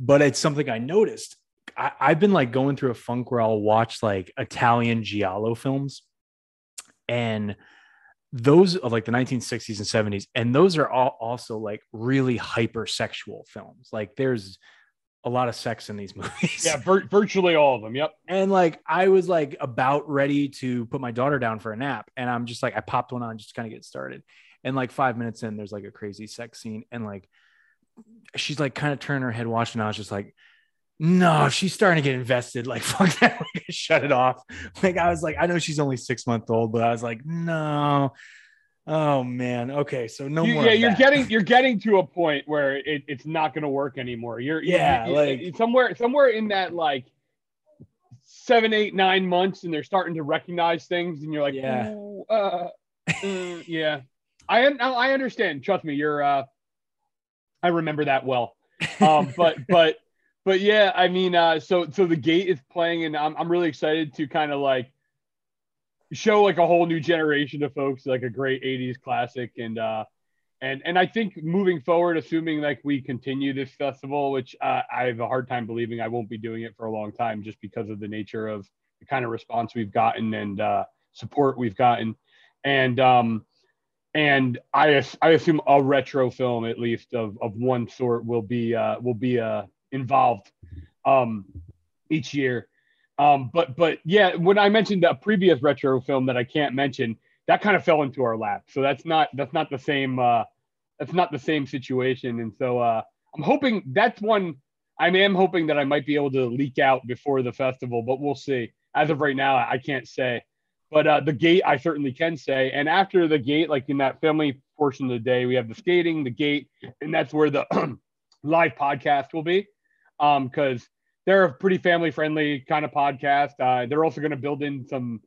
but it's something I noticed. I, I've been like going through a funk where I'll watch like Italian Giallo films and those of like the 1960s and 70s and those are all also like really hypersexual films like there's a lot of sex in these [LAUGHS] movies yeah, vir- virtually all of them. Yep. and like i was like about ready to put my daughter down for a nap and i'm just like i popped one on just to kind of get started and like five minutes in there's like a crazy sex scene and like she's like kind of turning her head watching i was just like no she's starting to get invested like [LAUGHS] fuck that like, shut it off like i was like i know she's only six months old but i was like no oh man okay so no you, more. Yeah, you're that. getting you're getting to a point where it, it's not going to work anymore. You're Yeah, you- like- you- somewhere somewhere in that like seven, eight, nine months, and they're starting to recognize things, and you're like, Yeah. "Ooh, uh, mm, [LAUGHS] yeah. I I understand. Trust me, you're. uh I remember that well. Um, but but but yeah, I mean, uh, so so the gate is playing, and I'm I'm really excited to kind of like show like a whole new generation of folks like a great 80s classic. And uh and and i think moving forward assuming like we continue this festival which uh, i have a hard time believing i won't be doing it for a long time just because of the nature of the kind of response we've gotten and uh support we've gotten. And um and i i assume a retro film at least of of one sort will be uh will be uh involved um each year um, but but yeah, when I mentioned a previous retro film that I can't mention, that kind of fell into our lap. So that's not that's not the same uh, that's not the same situation. And so uh, I'm hoping that's one I am hoping that I might be able to leak out before the festival, but we'll see. As of right now, I can't say. But uh, the gate, I certainly can say. And after the gate, like in that family portion of the day, we have the skating, the gate, and that's where the [CLEARS THROAT] live podcast will be. Um, because they're a pretty family friendly kind of podcast. Uh, they're also going to build in some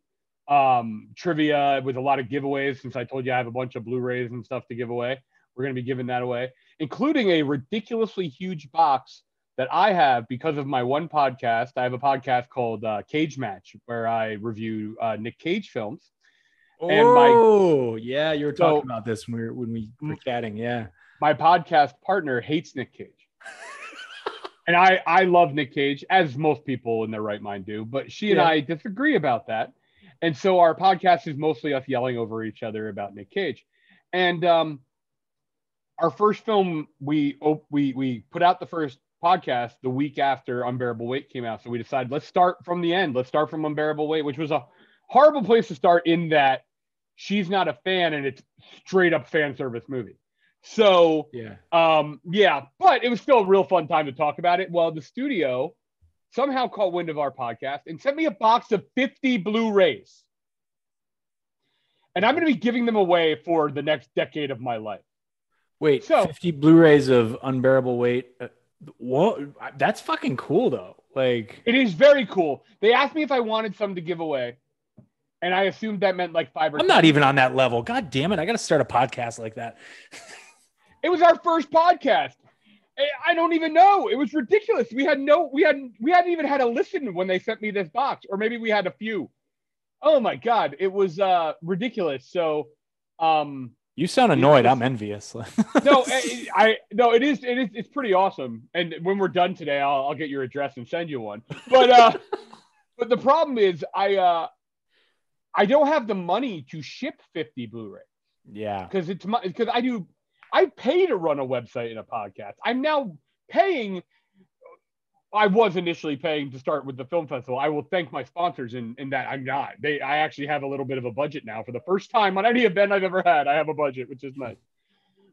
um, trivia with a lot of giveaways. Since I told you I have a bunch of Blu-rays and stuff to give away, we're going to be giving that away, including a ridiculously huge box that I have because of my one podcast. I have a podcast called uh, Cage Match where I review uh, Nick Cage films. And my- oh yeah you were talking So- about this when we were when we were chatting yeah my podcast partner hates Nick Cage. [LAUGHS] and I, I love Nick Cage, as most people in their right mind do, but she and Yeah. I disagree about that. And so our podcast is mostly us yelling over each other about Nick Cage. And um, our first film, we we we put out the first podcast the week after Unbearable Weight came out. So we decided let's start from the end. Let's start from Unbearable Weight, which was a horrible place to start in that she's not a fan and it's straight up fan service movie. So yeah um, yeah, but it was still a real fun time to talk about it. Well, the studio somehow caught wind of our podcast and sent me a box of 50 Blu-rays. And I'm going to be giving them away for the next decade of my life. wait So- 50 blu-rays of unbearable weight uh, what that's fucking cool though like It is very cool. They asked me if I wanted some to give away, and I assumed that meant like five or. i'm not even on that level god damn it i gotta start a podcast like that [LAUGHS] It was our first podcast. I- don't even know. It was ridiculous. We had no. We hadn't. We hadn't even had a listen when they sent me this box, or maybe we had a few. Oh my god, it was uh ridiculous. So, um, you sound annoyed i'm envious [LAUGHS] no, I, I no, it is it is it's pretty awesome. And when we're done today, I'll, I'll get your address and send you one. But uh, [LAUGHS] but the problem is, I uh, I don't have the money to ship fifty Blu-ray yeah because it's my because I do I pay to run a website and a podcast. I'm now paying. I was initially paying to start with the film festival. I will thank my sponsors in, in that I'm not. They I actually have a little bit of a budget now for the first time on any event I've ever had. I have a budget, which is nice.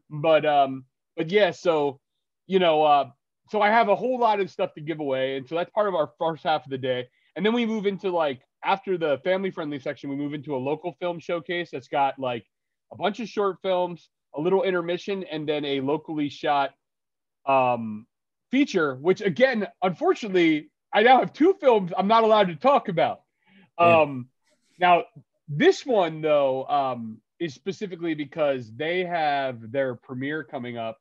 But um, but yeah, so you know, uh, so I have a whole lot of stuff to give away, and so that's part of our first half of the day. And then we move into like after the family friendly section, we move into a local film showcase that's got like a bunch of short films, a little intermission, and then a locally shot um, feature. Which again, unfortunately, I now have two films I'm not allowed to talk about. Yeah. Um, Now, this one though um, is specifically because they have their premiere coming up,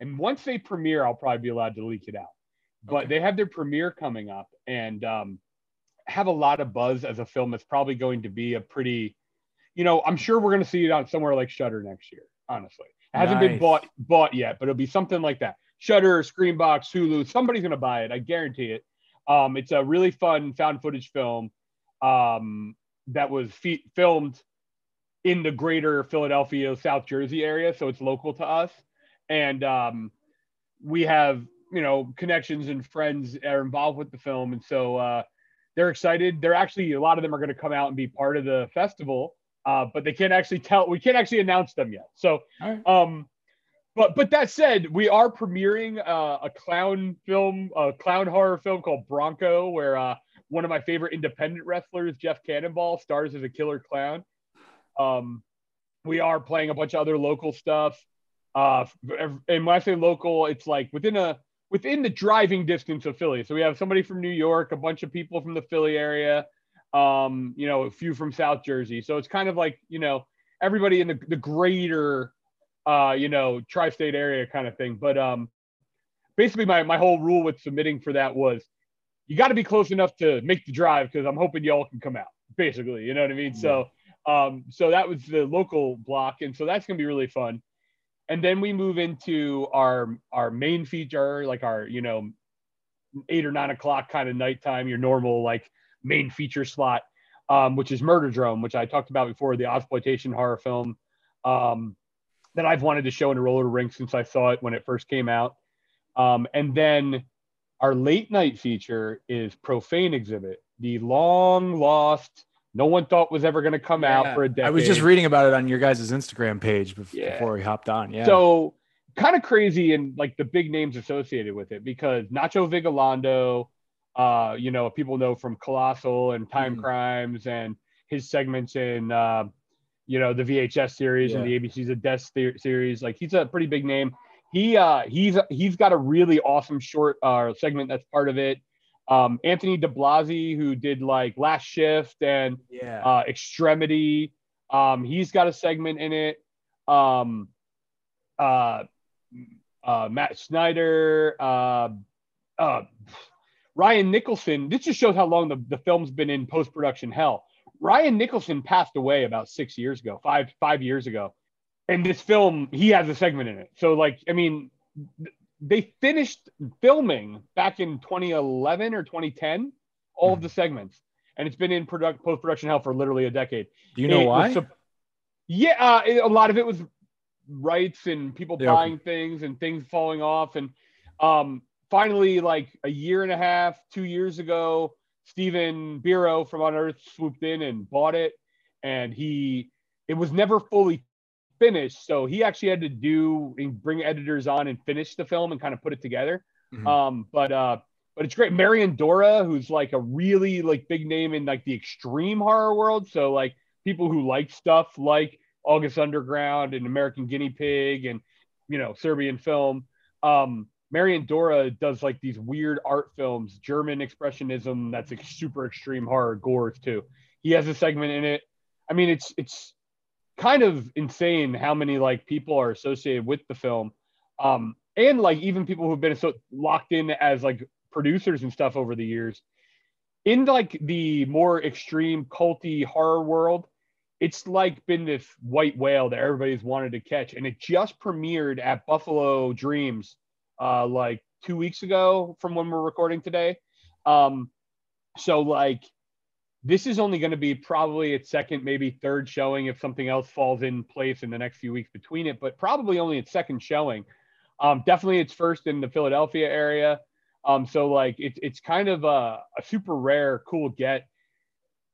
and once they premiere, I'll probably be allowed to leak it out. But Okay. they have their premiere coming up, and um, have a lot of buzz as a film that's probably going to be a pretty, you know, I'm sure we're going to see it on somewhere like Shudder next year. Honestly, it hasn't been bought bought yet, but it'll be something like that. Shudder, Screambox, Hulu, somebody's to buy it. I guarantee it. Um, it's a really fun found footage film um, that was fe- filmed in the greater Philadelphia, South Jersey area, so it's local to us, and um, we have you know connections and friends are involved with the film, and so uh, they're excited. They're actually a lot of them are going to come out and be part of the festival, uh, but they can't actually tell. We can't actually announce them yet. So, right. um, but but that said, we are premiering uh, a clown film, a clown horror film called Bronco, where uh, one of my favorite independent wrestlers, Jeff Cannonball, stars as a killer clown. Um, we are playing a bunch of other local stuff. Uh, and when I say local, it's like within a within the driving distance of Philly. So we have somebody from New York, a bunch of people from the Philly area, um, you know, a few from South Jersey. So it's kind of like you know everybody in the the greater, uh, you know, tri-state area kind of thing. But um, basically, my my whole rule with submitting for that was you got to be close enough to make the drive because I'm hoping y'all can come out. Basically, you know what I mean. So um, so that was the local block, and so that's gonna be really fun. And then we move into our our main feature, like our you know eight or nine o'clock kind of nighttime, your normal like main feature slot, um, which is Murderdrome, which I talked about before, the exploitation horror film um, that I've wanted to show in a roller rink since I saw it when it first came out. Um, and then our late night feature is Profane Exhibit, the long lost, no one thought was ever going to come out for a decade. I was just reading about it on your guys' Instagram page bef- Yeah. before we hopped on. Yeah. So kind of crazy and like the big names associated with it because Nacho Vigalondo, uh, you know, people know from Colossal and Time Mhm. Crimes and his segments in, uh, you know, the VHS series and the ABC's of Death se- series. Like he's a pretty big name. He uh, he's he's got a really awesome short uh, segment that's part of it. Um, Anthony DiBlasi, who did like Last Shift and yeah. uh, Extremity. Um, he's got a segment in it. Um, uh, uh, Matt Snyder, uh, uh, Ryan Nicholson. This just shows how long the, the film's been in post production hell. Ryan Nicholson passed away about six years ago, five five years ago, and this film he has a segment in it. So like, I mean, they finished filming back in 2011 or 2010, all of the segments, and it's been in product post production hell for literally a decade. Do you know It why? sup- yeah, uh, it- a lot of it was rights and people Yeah, buying things and things falling off. And um, finally, like a year and a half, two years ago, Stephen Biro from Unearth swooped in and bought it. And he, it was never fully finished. So he actually had to do and bring editors on and finish the film and kind of put it together. Mhm. Um, but uh, but it's great. Marian Dora, who's like a really like big name in like the extreme horror world. So like people who like stuff like August Underground and American Guinea Pig and you know Serbian film. Um, Marian Dora does like these weird art films, German expressionism that's like super extreme horror gores too. He has a segment in it. I mean, it's it's kind of insane how many like people are associated with the film. Um, and like even people who've been so locked in as like producers and stuff over the years in like the more extreme culty horror world it's like been this white whale that everybody's wanted to catch and it just premiered at buffalo dreams uh like two weeks ago from when we're recording today um so like this is only going to be probably its second maybe third showing if something else falls in place in the next few weeks between it but probably only its second showing um, definitely its first in the Philadelphia area. Um, so like it's it's kind of a, a super rare, cool get.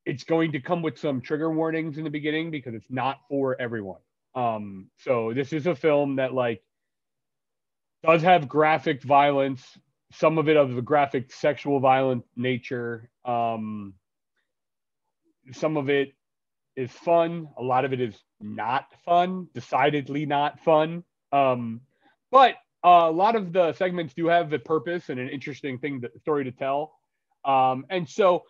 It's going to come with some trigger warnings in the beginning because it's not for everyone. Um, so this is a film that like does have graphic violence, some of it of the graphic sexual violent nature. Um, some of it is fun. A lot of it is not fun, decidedly not fun. Um, but uh, a lot of the segments do have a purpose and an interesting thing, to, story to tell. Um, and so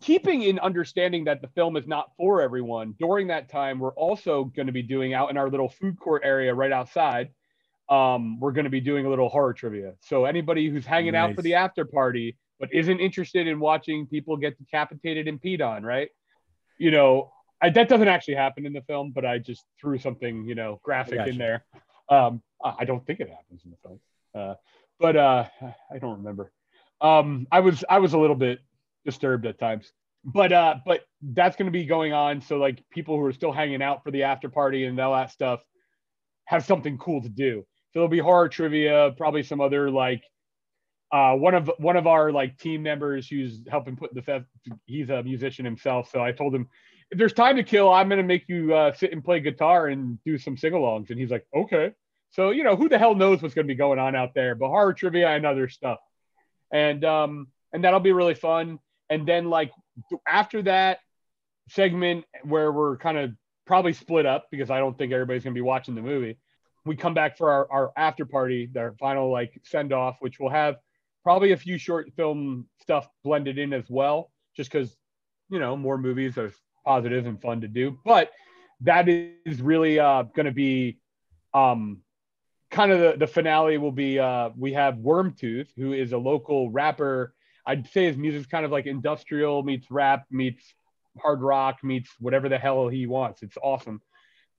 keeping in understanding that the film is not for everyone, during that time, we're also going to be doing out in our little food court area right outside. Um, we're going to be doing a little horror trivia. So anybody who's hanging out for the after party but isn't interested in watching people get decapitated and peed on, right? You know, I, that doesn't actually happen in the film, but I just threw something, you know, graphic in there. Um, I I don't think it happens in the film, uh, but uh, I don't remember. Um, I was I was a little bit disturbed at times, but uh, but that's going to be going on. So like people who are still hanging out for the after party and all that stuff have something cool to do. So there'll be horror trivia, probably some other like uh, one of one of our like team members who's helping put the. He's a musician himself, so I told him if there's time to kill, I'm gonna make you uh, sit and play guitar and do some sing-alongs. And he's like, okay. So you know who the hell knows what's gonna be going on out there, but horror trivia and other stuff, and um and that'll be really fun. And then like after that segment where we're kind of probably split up because I don't think everybody's gonna be watching the movie. We come back for our, our after party, their final like send off, which will have probably a few short film stuff blended in as well, just because you know more movies are positive and fun to do. But that is really uh, going to be um, kind of the, the finale. Will be uh, we have Wormtooth, who is a local rapper. I'd say his music's kind of like industrial meets rap meets hard rock meets whatever the hell he wants. It's awesome,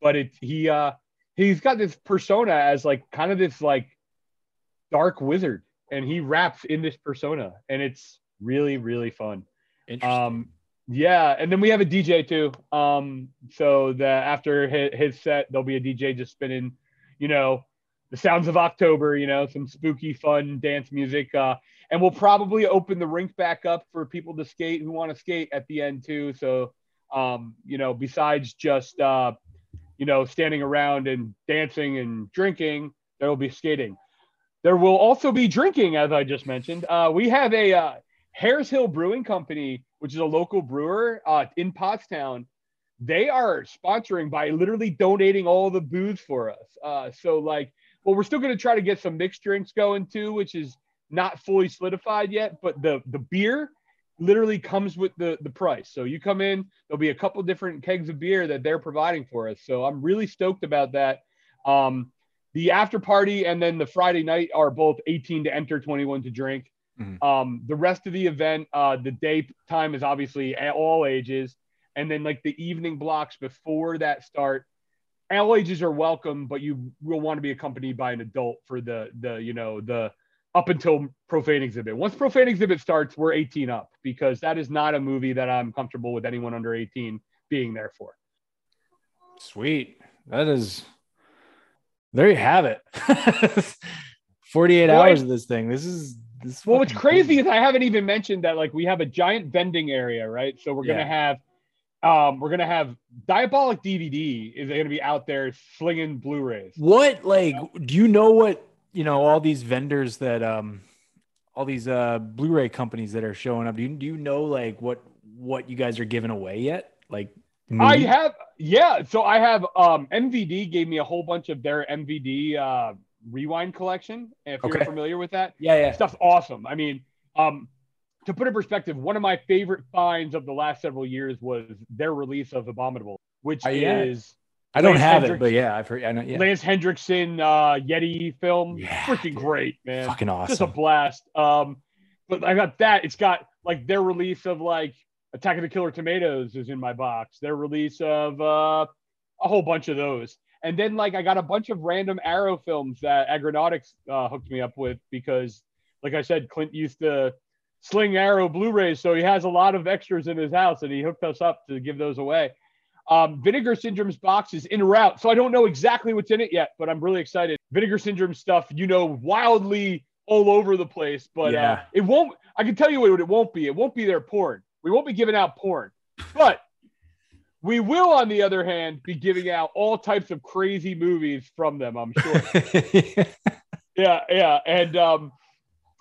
but it's he uh, he's got this persona as like kind of this like dark wizard and he raps in this persona and it's really really fun. Interesting. um yeah and then we have a dj too. Um so the after his, his set there'll be a dj just spinning you know the sounds of october you know some spooky fun dance music uh and we'll probably open the rink back up for people to skate who want to skate at the end too. So um you know besides just uh you know standing around and dancing and drinking there will be skating there will also be drinking, as I just mentioned. Uh, we have a uh, Hill Brewing Company, which is a local brewer uh, in Pottstown. They are sponsoring by literally donating all the booze for us. Uh, so, like, well, we're still going to try to get some mixed drinks going too, which is not fully solidified yet. But the the beer literally comes with the the price. So you come in, there'll be a couple different kegs of beer that they're providing for us. So I'm really stoked about that. Um, the after party and then the Friday night are both 18 to enter, 21 to drink. Mhm. Um, the rest of the event, uh, the day time is obviously at all ages, and then like the evening blocks before that start, all ages are welcome, but you will want to be accompanied by an adult for the the you know the up until profane exhibit. Once profane exhibit starts, we're 18 up because that is not a movie that I'm comfortable with anyone under 18 being there for. Sweet. That is. There you have it. [LAUGHS] 48 Boy. hours of this thing. This is this. is Well, what's crazy is I haven't even mentioned that like we have a giant vending area, right? So we're Yeah. gonna have um we're gonna have Diabolik DVD is gonna be out there slinging Blu-rays. What like do you know what you know all these vendors that um all these uh Blu-ray companies that are showing up? Do you do you know like what what you guys are giving away yet? Like I have yeah, so I have um MVD gave me a whole bunch of their MVD uh rewind collection. If you're familiar with that. yeah yeah stuff's awesome. I mean, um, to put in perspective, one of my favorite finds of the last several years was their release of Abominable, which Uh, yeah. is I don't Lance have it, Hendricks- but yeah, I've heard. I know. Yeah, Lance Henriksen uh, Yeti film. Yeah, Freaking great, man. fucking awesome, Just a blast. Um, but I got that. It's got like their release of like Attack of the Killer Tomatoes is in my box. Their release of uh, a whole bunch of those. And then like I got a bunch of random Arrow films that Aggronautix uh, hooked me up with because, like I said, Clint used to sling Arrow Blu-rays, so he has a lot of extras in his house, and he hooked us up to give those away. Um, Vinegar Syndrome's box is in route, so I don't know exactly what's in it yet, but I'm really excited. Vinegar Syndrome stuff, you know, wildly all over the place, but uh, it won't. I can tell you what it won't be. It won't be their porn. We won't be giving out porn, but we will, on the other hand, be giving out all types of crazy movies from them. I'm sure. [LAUGHS] yeah, yeah, and um,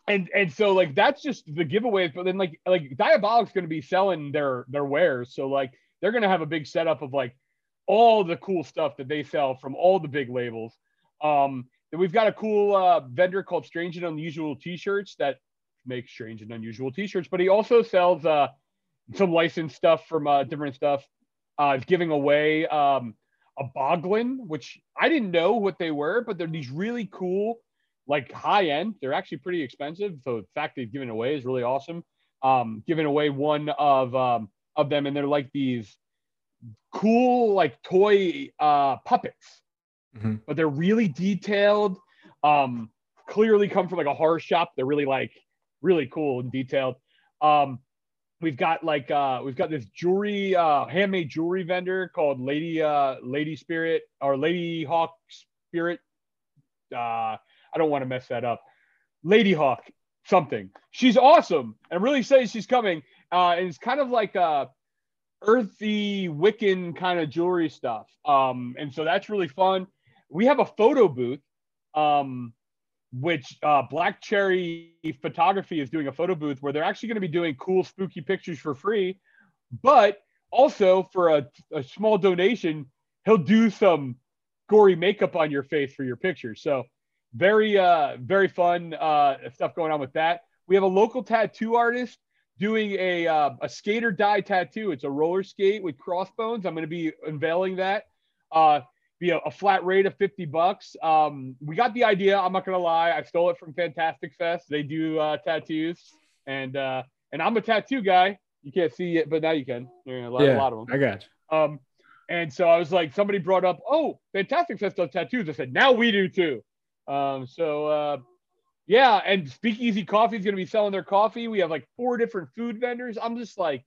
and and so like that's just the giveaways. But then like like Diabolik's going to be selling their their wares, so like they're going to have a big setup of like all the cool stuff that they sell from all the big labels. Um, and we've got a cool uh, vendor called Strange and Unusual T-shirts that makes strange and unusual T-shirts, but he also sells uh some licensed stuff from uh, different stuff. Uh, giving away um, a Boglin, which I didn't know what they were, but they're these really cool, like high end. They're actually pretty expensive. So the fact they've given away is really awesome. Um, giving away one of um, of them, and they're like these cool like toy uh, puppets, Mhm. but they're really detailed. Um, clearly come from like a horror shop. They're really like really cool and detailed. Um, we've got like uh, we've got this jewelry uh, handmade jewelry vendor called Lady uh, Lady Spirit or Lady Hawk Spirit. Uh, I don't want to mess that up. Lady Hawk something. She's awesome. and really excited she's coming. Uh, and it's kind of like a earthy Wiccan kind of jewelry stuff. Um, and so that's really fun. We have a photo booth, um, which uh, Black Cherry Photography is doing a photo booth where they're actually going to be doing cool, spooky pictures for free. But also for a, a small donation, he'll do some gory makeup on your face for your picture. So very, uh, very fun uh, stuff going on with that. We have a local tattoo artist doing a uh, a Skate or Die tattoo. It's a roller skate with crossbones. I'm going to be unveiling that. Uh, be a, a flat rate of 50 bucks. Um, we got the idea. I'm not going to lie. I stole it from Fantastic Fest. They do uh, tattoos, and uh, and I'm a tattoo guy. You can't see it, but now you can. There are a lot, a lot of them. I got you. Um, and so I was like, somebody brought up, oh, Fantastic Fest does tattoos. I said, now we do too. Um, so uh, yeah, and Speakeasy Coffee is going to be selling their coffee. We have like four different food vendors. I'm just like,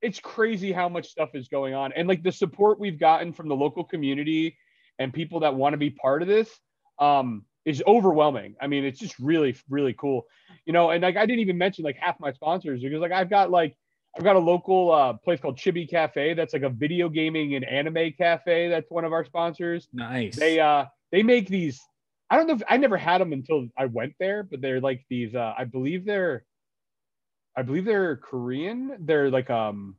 it's crazy how much stuff is going on, and like the support we've gotten from the local community and people that want to be part of this um, is overwhelming. I mean, it's just really, really cool, you know. And like, I didn't even mention like half my sponsors because like I've got like I've got a local uh, place called Chibi Cafe that's like a video gaming and anime cafe. That's one of our sponsors. Nice. They uh they make these. I don't know if I never had them until I went there, but they're like these. Uh, I believe they're, I believe they're Korean. They're like um,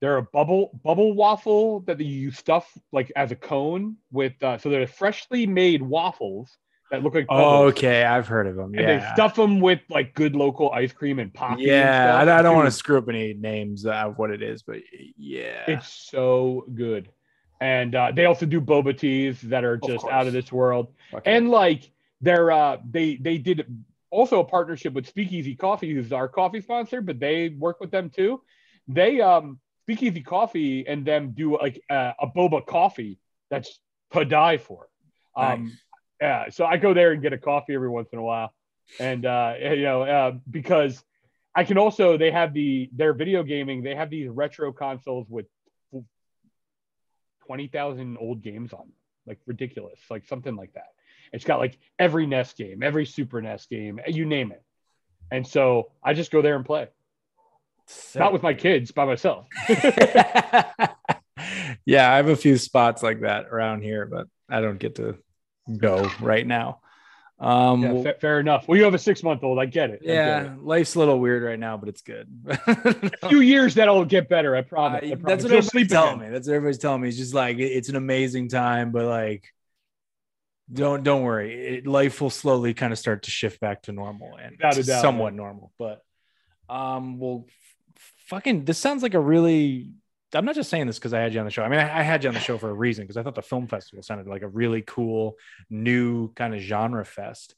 they're a bubble bubble waffle that you stuff like as a cone with. Uh, so they're freshly made waffles that look like. oh, bubbles, okay. I've heard of them. And they Yeah. stuff them with like good local ice cream and and Yeah. stuff. I, I don't want to screw up any names of what it is, but yeah. It's so good. And uh, they also do boba teas that are just out of this world. Okay. and like they're uh they they did also a partnership with speakeasy coffee who's our coffee sponsor but they work with them too they um speakeasy coffee and them do like uh, a boba coffee that's to die for um Nice. yeah so i go there and get a coffee every once in a while and uh you know uh, because i can also they have the their video gaming they have these retro consoles with 20,000 old games on them like ridiculous, like something like that. It's got like every NES game, every Super NES game, you name it. And so I just go there and play, not with my kids, by myself. [LAUGHS] [LAUGHS] yeah, I have a few spots like that around here, but I don't get to go right now. Um, Yeah, well, fa- fair enough. Well, you have a six month old. I get it. I get yeah, it. life's a little weird right now, but it's good. [LAUGHS] A few years that'll get better. I promise. I promise. that's what You'll everybody's telling again. me. That's what everybody's telling me. It's just like it's an amazing time, but like, don't don't worry. It, life will slowly kind of start to shift back to normal and doubt, somewhat normal. But um, well, f- fucking, this sounds like a really. I'm not just saying this because I had you on the show. I mean, I, I had you on the show for a reason because I thought the film festival sounded like a really cool new kind of genre fest.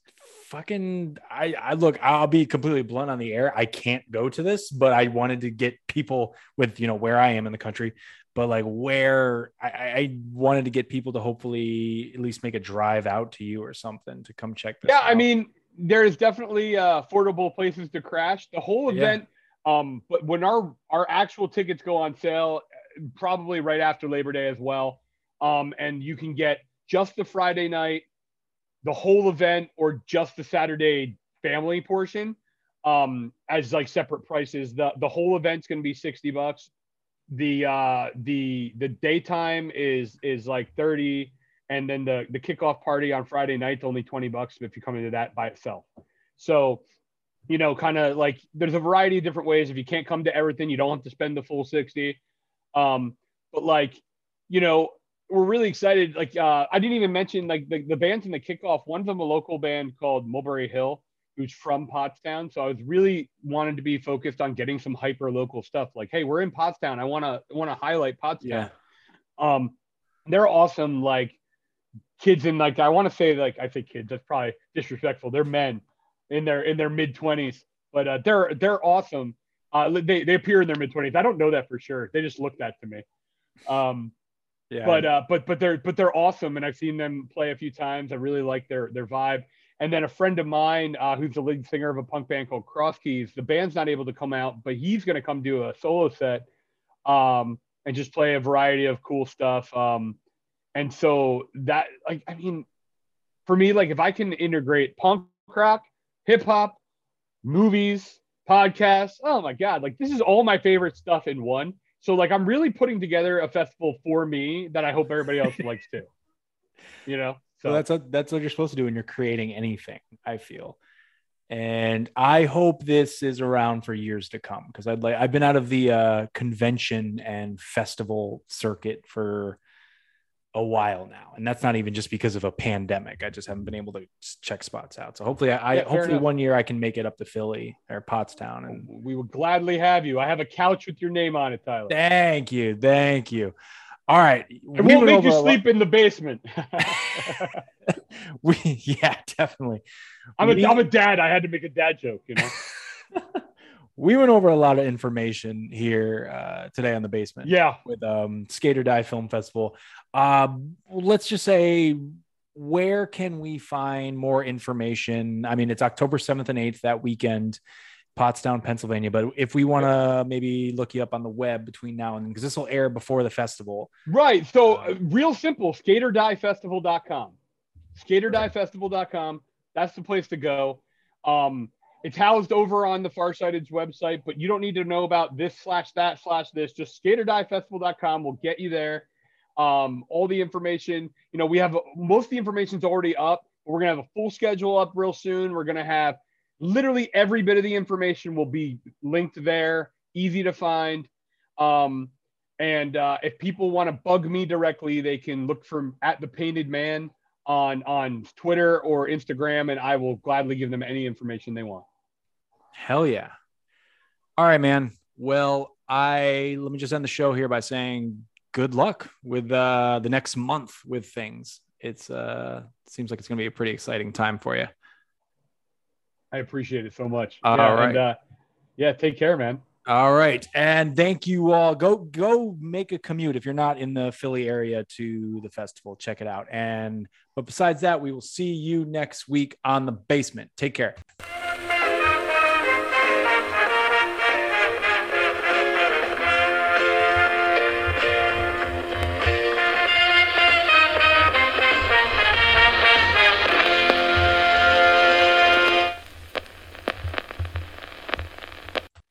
Fucking, I, I look. I'll be completely blunt on the air. I can't go to this, but I wanted to get people with you know where I am in the country, but like where I, I wanted to get people to hopefully at least make a drive out to you or something to come check this. Yeah, I mean, there's definitely uh, affordable places to crash. The whole Yeah. Um, but when our our actual tickets go on sale, probably right after Labor Day as well, um, and you can get just the Friday night, the whole event, or just the Saturday family portion, um, as like separate prices. The the whole event's going to be sixty bucks. The uh, the the daytime is is like thirty and then the the kickoff party on Friday night's only 20 bucks if you come into that by itself. So, you know, kind of like there's a variety of different ways. If you can't come to everything, you don't have to spend the full 60. Um, but like, you know, we're really excited. Like, uh, I didn't even mention like the, the bands in the kickoff. One of them, a local band called Mulberry Hill. who's from Pottstown. So I was really wanted to be focused on getting some hyper local stuff. Like, hey, we're in Pottstown. I want to want to highlight Pottstown. Yeah. Um, they're awesome. Like kids in like I want to say like I say kids. That's probably disrespectful. They're men in their in their mid twenties, but uh, they're they're awesome. Uh, they they appear in their mid twenties. I don't know that for sure. They just look that to me. Um, Yeah. but uh, but but they're but they're awesome, and I've seen them play a few times. I really like their their vibe. And then a friend of mine, uh, who's the lead singer of a punk band called Cross Keys, the band's not able to come out, but he's going to come do a solo set, um, and just play a variety of cool stuff. Um, and so that, like, I mean, for me, like, if I can integrate punk rock, hip hop, movies, podcasts, oh my god, like this is all my favorite stuff in one. So like I'm really putting together a festival for me that I hope everybody else likes too. You know? [LAUGHS] So that's what that's what you're supposed to do when you're creating anything, I feel. And I hope this is around for years to come because I'd like I've been out of the uh, convention and festival circuit for a while now, and that's not even just because of a pandemic. I just haven't been able to check spots out. So hopefully, I, I Yeah, hopefully enough. one year I can make it up to Philly or Pottstown. And we will gladly have you. I have a couch with your name on it, Tyler. thank you, thank you. All right, It we won't make you a lot- sleep in the basement. [LAUGHS] we yeah, definitely. I'm a We- am a dad. I had to make a dad joke, you know. [LAUGHS] we went over a lot of information here uh, today on the basement Yeah. with um, Skate or Die Film Festival. Um, let's just say, where can we find more information? I mean, it's October 7th and 8th that weekend, Pottstown, Pennsylvania. But if we want to maybe look you up on the web between now and then, because this will air before the festival. Right. So uh, real simple, skateordiefestival.com. Skateordiefestival.com. That's the place to go. Um, it's housed over on the Farsighted's website, but you don't need to know about this slash that slash this. Just skateordiefestival.com will get you there. Um, all the information, you know, we have most of the information's already up. We're gonna have a full schedule up real soon. We're gonna have literally every bit of the information will be linked there, easy to find. Um, and uh, if people want to bug me directly, they can look for at the Painted Man on on Twitter or Instagram, and I will gladly give them any information they want. Hell yeah. All right, man. Well, I let me just end the show here by saying good luck with uh, the next month with things. It's uh seems like it's gonna be a pretty exciting time for you. I appreciate it so much. All yeah, right. And, uh, yeah, take care, man. All right. And thank you all. Go go make a commute if you're not in the Philly area to the festival. Check it out. And but besides that, we will see you next week on the basement. Take care.